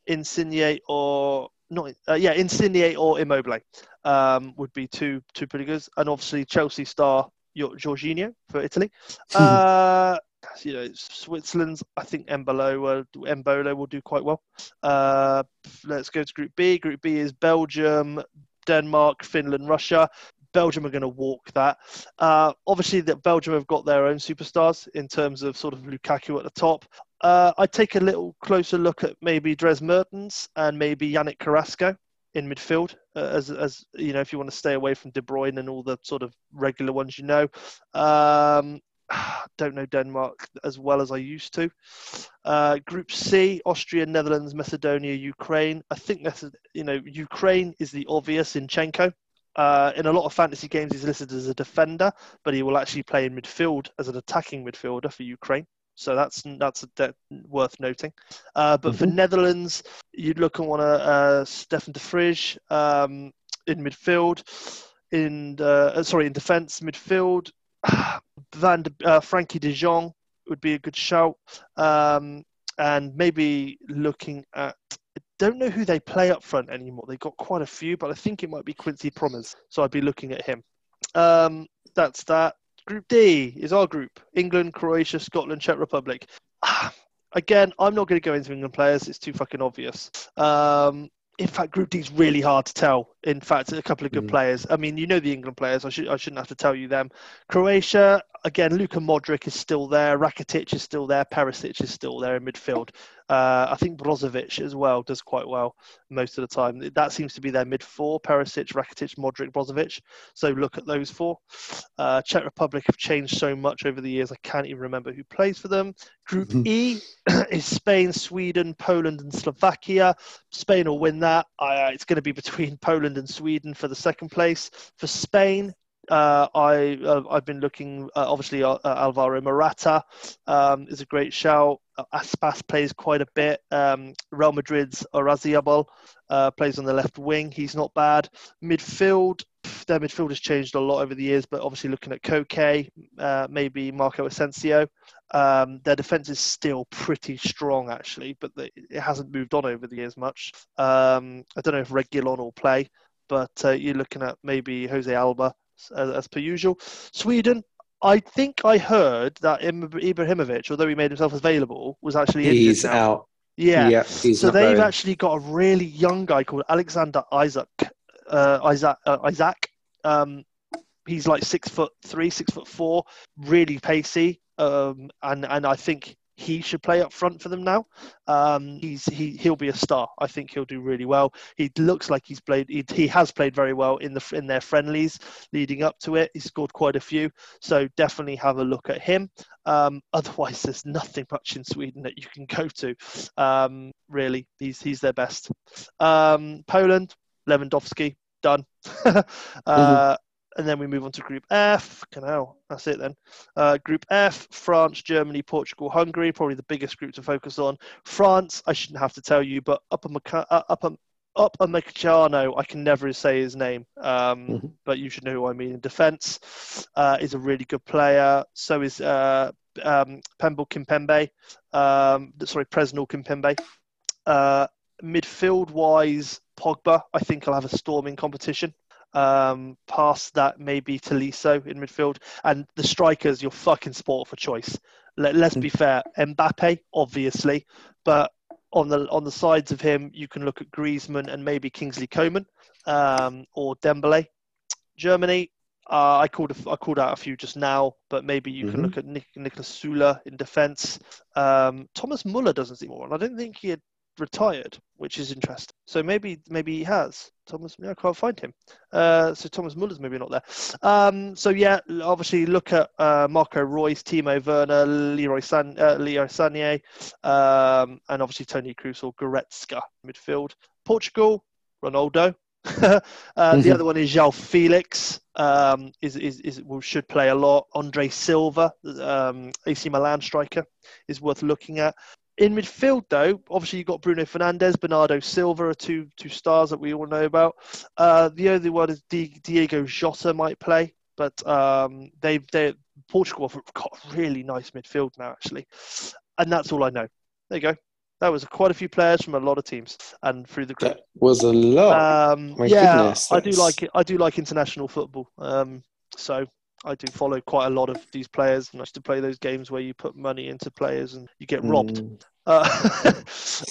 Insigne or not, uh, yeah, Insigne or Immobile um, would be two two pretty good, and obviously Chelsea star Jorginho for Italy. Uh, you know, Switzerland's, I think Embolo, uh, Embolo will do quite well. Uh, let's go to Group B. Group B is Belgium, Denmark, Finland, Russia. Belgium are going to walk that. Uh, obviously, that Belgium have got their own superstars in terms of sort of Lukaku at the top. Uh, I'd take a little closer look at maybe Dries Mertens and maybe Yannick Carrasco in midfield, uh, as as you know, if you want to stay away from De Bruyne and all the sort of regular ones you know. Um, don't know Denmark as well as I used to. Uh, group C: Austria, Netherlands, Macedonia, Ukraine. I think that's you know Ukraine is the obvious Zinchenko. Uh, in a lot of fantasy games, he's listed as a defender, but he will actually play in midfield as an attacking midfielder for Ukraine. So that's that's de- worth noting. Uh, but mm-hmm. for Netherlands, you'd look and want a uh, Stefan de Vrij um, in midfield. In uh, uh sorry, in defence midfield, Van de, uh, Frenkie De Jong would be a good shout. Um, and maybe looking at don't know who they play up front anymore. They've got quite a few, but I think it might be Quincy Promes. So I'd be looking at him. Um, that's that. Group D is our group England, Croatia, Scotland, Czech Republic. Again, I'm not going to go into England players, it's too fucking obvious. Um, in fact, Group D is really hard to tell. In fact, a couple of good mm. players. I mean, you know the England players. I, should, I shouldn't have to tell you them. Croatia, again, Luka Modric is still there. Rakitic is still there. Perisic is still there in midfield. Uh, I think Brozovic as well does quite well most of the time. That seems to be their mid four: Perisic, Rakitic, Modric, Brozovic. So look at those four. Uh, Czech Republic have changed so much over the years. I can't even remember who plays for them. Group mm-hmm. E is Spain, Sweden, Poland, and Slovakia. Spain will win that. Uh, it's going to be between Poland and Sweden for the second place. For Spain, uh, I uh, I've been looking. Uh, obviously, uh, Alvaro Morata um, is a great shout. Uh, Aspas plays quite a bit. Um, Real Madrid's Oyarzabal uh, plays on the left wing. He's not bad. Midfield, their midfield has changed a lot over the years, but obviously looking at Koke, maybe Marco Asensio. Um, their defense is still pretty strong, actually, but it hasn't moved on over the years much. Um, I don't know if Reguilón will play, but you're looking at maybe Jose Alba as, as per usual. Sweden, I think I heard that Ibrahimovic, although he made himself available, was actually he's out. Yeah, yeah so they've very... actually got a really young guy called Alexander Isak. Uh, Isaac, uh, Isaac. Um, he's like six foot three, six foot four, really pacey, um, and and I think he should play up front for them now. Um, he's he he'll be a star. I think he'll do really well. He looks like he's played. He, he has played very well in the in their friendlies leading up to it. He scored quite a few, so definitely have a look at him. Um, otherwise, there's nothing much in Sweden that you can go to. Um, really, he's he's their best. Um, Poland, Lewandowski, done. uh, mm-hmm and then we move on to Group F. Canal, that's it then. Uh, group F: France, Germany, Portugal, Hungary. Probably the biggest group to focus on. France, I shouldn't have to tell you, but Upper Maca- uh, Upper Upamecano, I can never say his name, um, mm-hmm. but you should know who I mean. In defence, uh, is a really good player. So is uh, um, Kimpembe. Um, sorry, Presnel Kimpembe. Uh, midfield wise, Pogba, I think I'll have a storming competition. Um, past that, maybe Tolisso in midfield. And the strikers, your fucking sport for choice. Let, let's be fair. Mbappe, obviously, but on the on the sides of him, you can look at Griezmann and maybe Kingsley Coman um, or Dembele. Germany, uh, I called a, I called out a few just now, but maybe you mm-hmm. can look at Nick, Niklas Süle in defence. Um, Thomas Muller doesn't seem on. I don't think he had retired, which is interesting. So maybe maybe he has. Thomas, yeah, I can't find him. Uh, so Thomas Muller's maybe not there. Um, so yeah, obviously look at uh, Marco Reus, Timo Werner, Leroy San, uh, Leo Sané, um, and obviously Tony Kroos or Goretzka midfield. Portugal, Ronaldo. uh, mm-hmm. The other one is João Felix. Um, is, is, is well, should play a lot. Andre Silva, um, AC Milan striker, is worth looking at. In midfield, though, obviously you've got Bruno Fernandes, Bernardo Silva are two two stars that we all know about. Uh, the only one is Di- Diego Jota might play, but um, they've they Portugal have got a really nice midfield now, actually. and that's all I know. There you go. That was quite a few players from a lot of teams and through the group. That was a lot. Um, My yeah, goodness, I do like it. I do like international football. Um, so I do follow quite a lot of these players, and I used to play those games where you put money into players and you get robbed. Mm. Uh,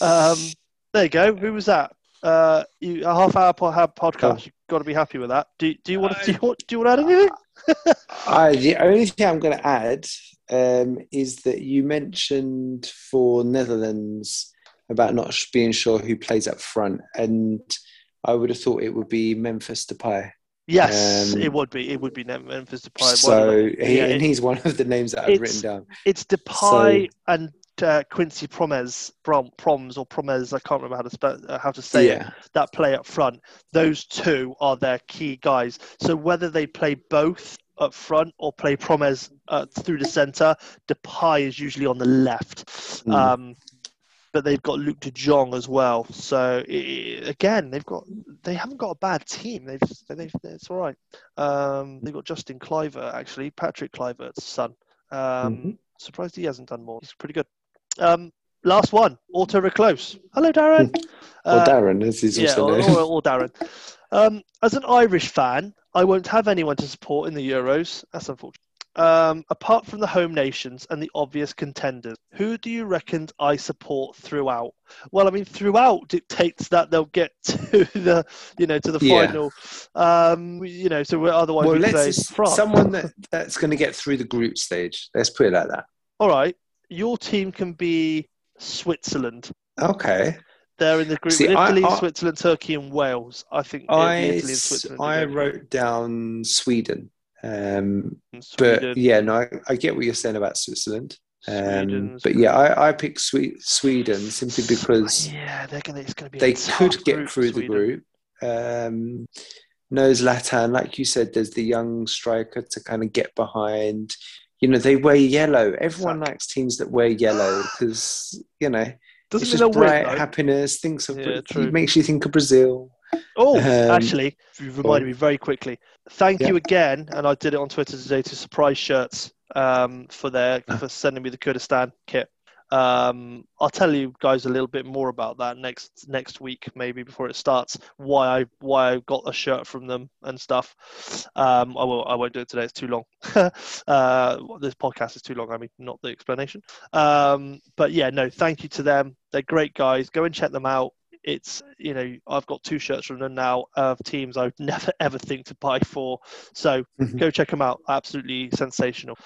um, there you go. Who was that? Uh, you, a half hour po- podcast. You've got to be happy with that. Do, do you want to do you want, do you want to add anything? I, the only thing I'm going to add um, is that you mentioned for Netherlands about not being sure who plays up front, and I would have thought it would be Memphis Depay. Yes, Um, it would be. It would be Memphis Depay. One So he, Yeah, and he's one of the names that I've written down. It's Depay and uh, Quincy Promes, Prom, Proms or Promes. I can't remember how to spell, uh, how to say it. That play up front. Those two are their key guys. So whether they play both up front or play Promes uh, through the centre, Depay is usually on the left. Mm. Um, but they've got Luuk de Jong as well. So i again, they've got they haven't got a bad team. They've, they've it's all right. Um, they've got Justin Kluivert actually, Patrick Kluivert's son. Um, Mhm. Surprised he hasn't done more. He's pretty good. Um, last one, Auto Reclose. Hello, Darren. or Uh, Darren, as he's yeah, also or, known. or, or Darren. Um, as an Irish fan, I won't have anyone to support in the Euros. That's unfortunate. Um, apart from the home nations and the obvious contenders, who do you reckon I support throughout? Well, I mean, throughout dictates that they'll get to the, you know, to the Yeah. final. Um, you know, so we're, otherwise well, we let's say France. someone that, that's going to get through the group stage. Let's put it like that. All right, your team can be Switzerland. Okay. They're in the group See, with I- Italy, I- Switzerland, Turkey, and Wales. I think I, Italy and Switzerland. I wrote down Sweden. Um, but yeah, no, I, I get what you're saying about Switzerland. Um, but yeah, I, I picked Swe- Sweden simply because yeah, they're gonna. It's gonna be. they could get group, through the group. Um, no Zlatan, like you said, there's the young striker to kind of get behind. You know, they wear yellow. Everyone likes teams that wear yellow because you know Doesn't it's just bright win, happiness. Thinks of Yeah, it makes you think of Brazil. Oh, Um, actually, you reminded me very quickly. Thank Yeah. you again, and I did it on Twitter today to surprise shirts um, for their Ah. for sending me the Kurdistan kit. Um, I'll tell you guys a little bit more about that next next week, maybe before it starts. Why I why I got a shirt from them and stuff. Um, I will I won't do it today. It's too long. uh, this podcast is too long. I mean, not the explanation. Um, but yeah, no, thank you to them. They're great guys. Go and check them out. It's you know I've got two shirts from them now of teams I would never ever think to buy for. So Mhm. go check them out. Absolutely sensational.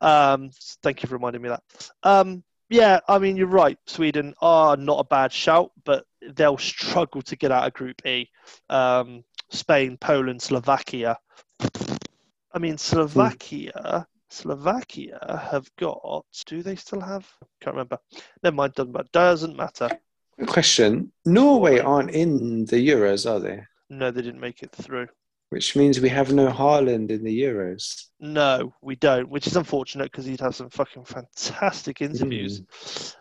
Um, thank you for reminding me that. Um, yeah, I mean you're right. Sweden are not a bad shout, but they'll struggle to get out of Group E. Um, Spain, Poland, Slovakia. I mean Slovakia. Slovakia have got. Do they still have? Can't remember. Never mind. Doesn't matter. Doesn't matter. Quick question: Norway aren't in the Euros, are they? No, they didn't make it through. Which means we have no Haaland in the Euros. No, we don't, which is unfortunate because he'd have some fucking fantastic interviews.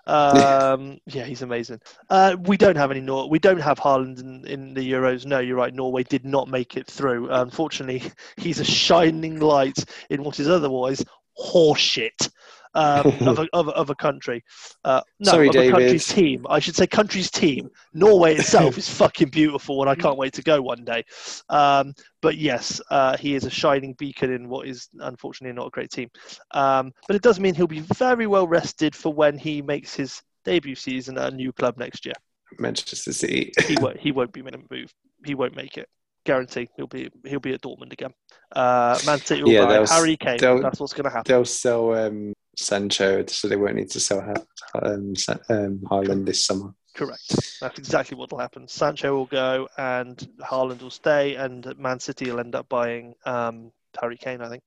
Hmm. Um, yeah, he's amazing. Uh, we don't have any Nor. We don't have Haaland in, in the Euros. No, you're right. Norway did not make it through. Unfortunately, he's a shining light in what is otherwise horseshit um, of, a, of, a, of a country. Uh, no, Sorry, of a David. country's team. I should say country's team. Norway itself is fucking beautiful, and I can't wait to go one day. Um, but yes, uh, he is a shining beacon in what is unfortunately not a great team. Um, but it does mean he'll be very well rested for when he makes his debut season at a new club next year. Manchester City. He won't. He won't be making a move. He won't make it. Guarantee. He'll be. He'll be at Dortmund again. Uh, Man City will Yeah, buy Harry Kane. That's what's going to happen. They'll sell um, Sancho, so they won't need to sell um, um, this summer. Correct. That's exactly what will happen. Sancho will go, and Haaland will stay, and Man City will end up buying um, Harry Kane. I think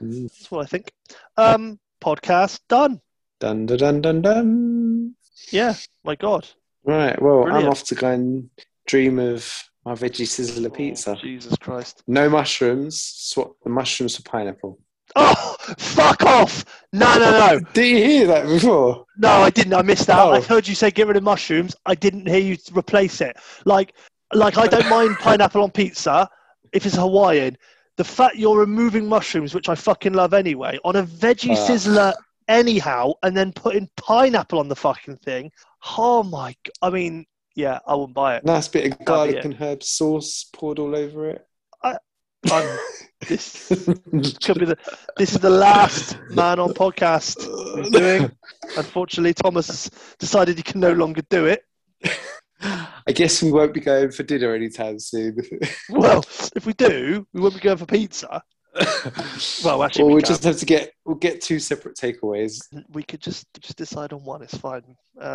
Mm. that's what I think. Um, podcast done. Dun dun dun dun dun. Yeah. My God. Right. Well, Brilliant. I'm off to go and dream of my veggie sizzler pizza. Oh, Jesus Christ. No mushrooms. Swap the mushrooms for pineapple. Oh, fuck off! No, no, no. Did you hear that before? No, I didn't. I missed out. Oh. I heard you say get rid of mushrooms. I didn't hear you replace it. Like, like I don't mind pineapple on pizza if it's Hawaiian. The fact you're removing mushrooms, which I fucking love anyway, on a veggie Ah. sizzler anyhow, and then putting pineapple on the fucking thing. Oh my! I mean, yeah, I wouldn't buy it. Nice bit of garlic it. and herb sauce poured all over it. I'm, this could be the. This is the last man on podcast doing. Unfortunately, Thomas has decided he can no longer do it. I guess we won't be going for dinner anytime soon. Well, if we do, we won't be going for pizza. Well, actually, or we we just have to get we'll get two separate takeaways. we could just just decide on one. It's fine. Um,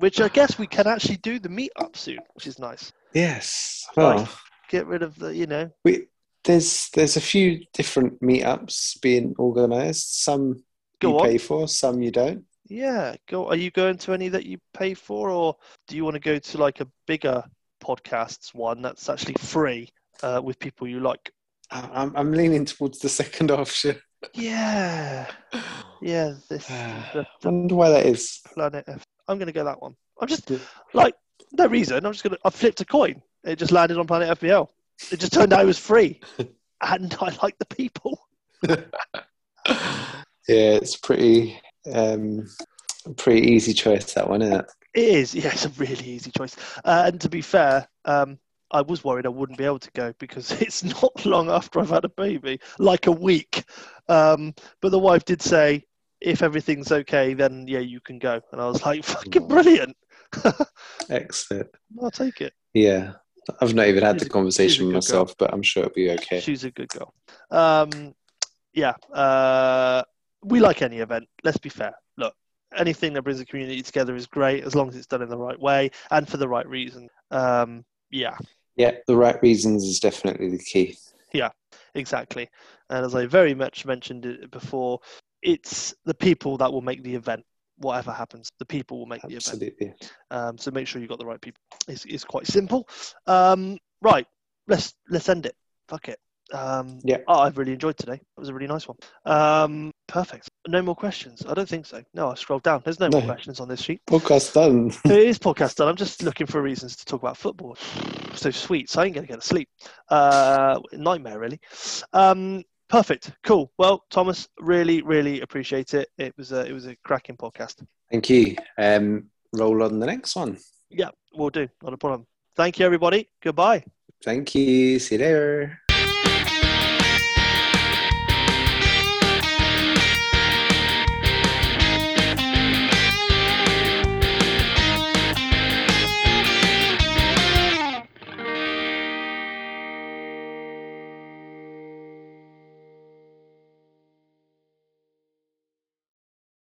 which I guess we can actually do the meetup soon, which is nice. yes. Well, Get rid of the, you know, we there's there's a few different meetups being organised. Some Go you on. pay for, some you don't. yeah. Go. Are you going to any that you pay for, or do you want to go to like a bigger podcasts one that's actually free uh, with people you like? I'm I'm leaning towards the second option. Yeah. Yeah. This the, I the wonder why that is. planet F. I'm gonna go that one. I'm just like no reason. I'm just gonna. I flipped a coin. It just landed on Planet FPL. It just turned out it was free, and I like the people. Yeah, it's pretty um pretty easy choice that one, isn't it? It is. Yeah, it's a really easy choice. Uh, and to be fair, um, I was worried I wouldn't be able to go because it's not long after I've had a baby, like a week. Um, but the wife did say, if everything's okay, then yeah, you can go. And I was like, fucking brilliant. Excellent. I'll take it. Yeah. I've not even had She's the conversation with good girl. myself, but I'm sure it'll be okay. She's a good girl. Um, yeah. Uh, we like any event. Let's be fair. Look, anything that brings the community together is great as long as it's done in the right way and for the right reason. Um, yeah, Yeah, the right reasons is definitely the key. Yeah, exactly. And as I very much mentioned it before, it's the people that will make the event. Whatever happens, the people will make the event. Absolutely. Um, so make sure you've got the right people. It's, it's quite simple. Um, right, let's let's end it. Fuck it. Um, Yeah. Oh, I've really enjoyed today. It was a really nice one. Um, perfect. No more questions. I don't think so. No, I scrolled down. There's no, more questions on this sheet. Podcast done. it is podcast done. I'm just looking for reasons to talk about football. So sweet. So I ain't gonna get to sleep. Uh, nightmare, really. Um, perfect. Cool. Well, Thomas, really, really appreciate it. It was a it was a cracking podcast. Thank you. Um, roll on the next one. Yeah, we'll do. Not a problem. Thank you, everybody. Goodbye. Thank you. See you later.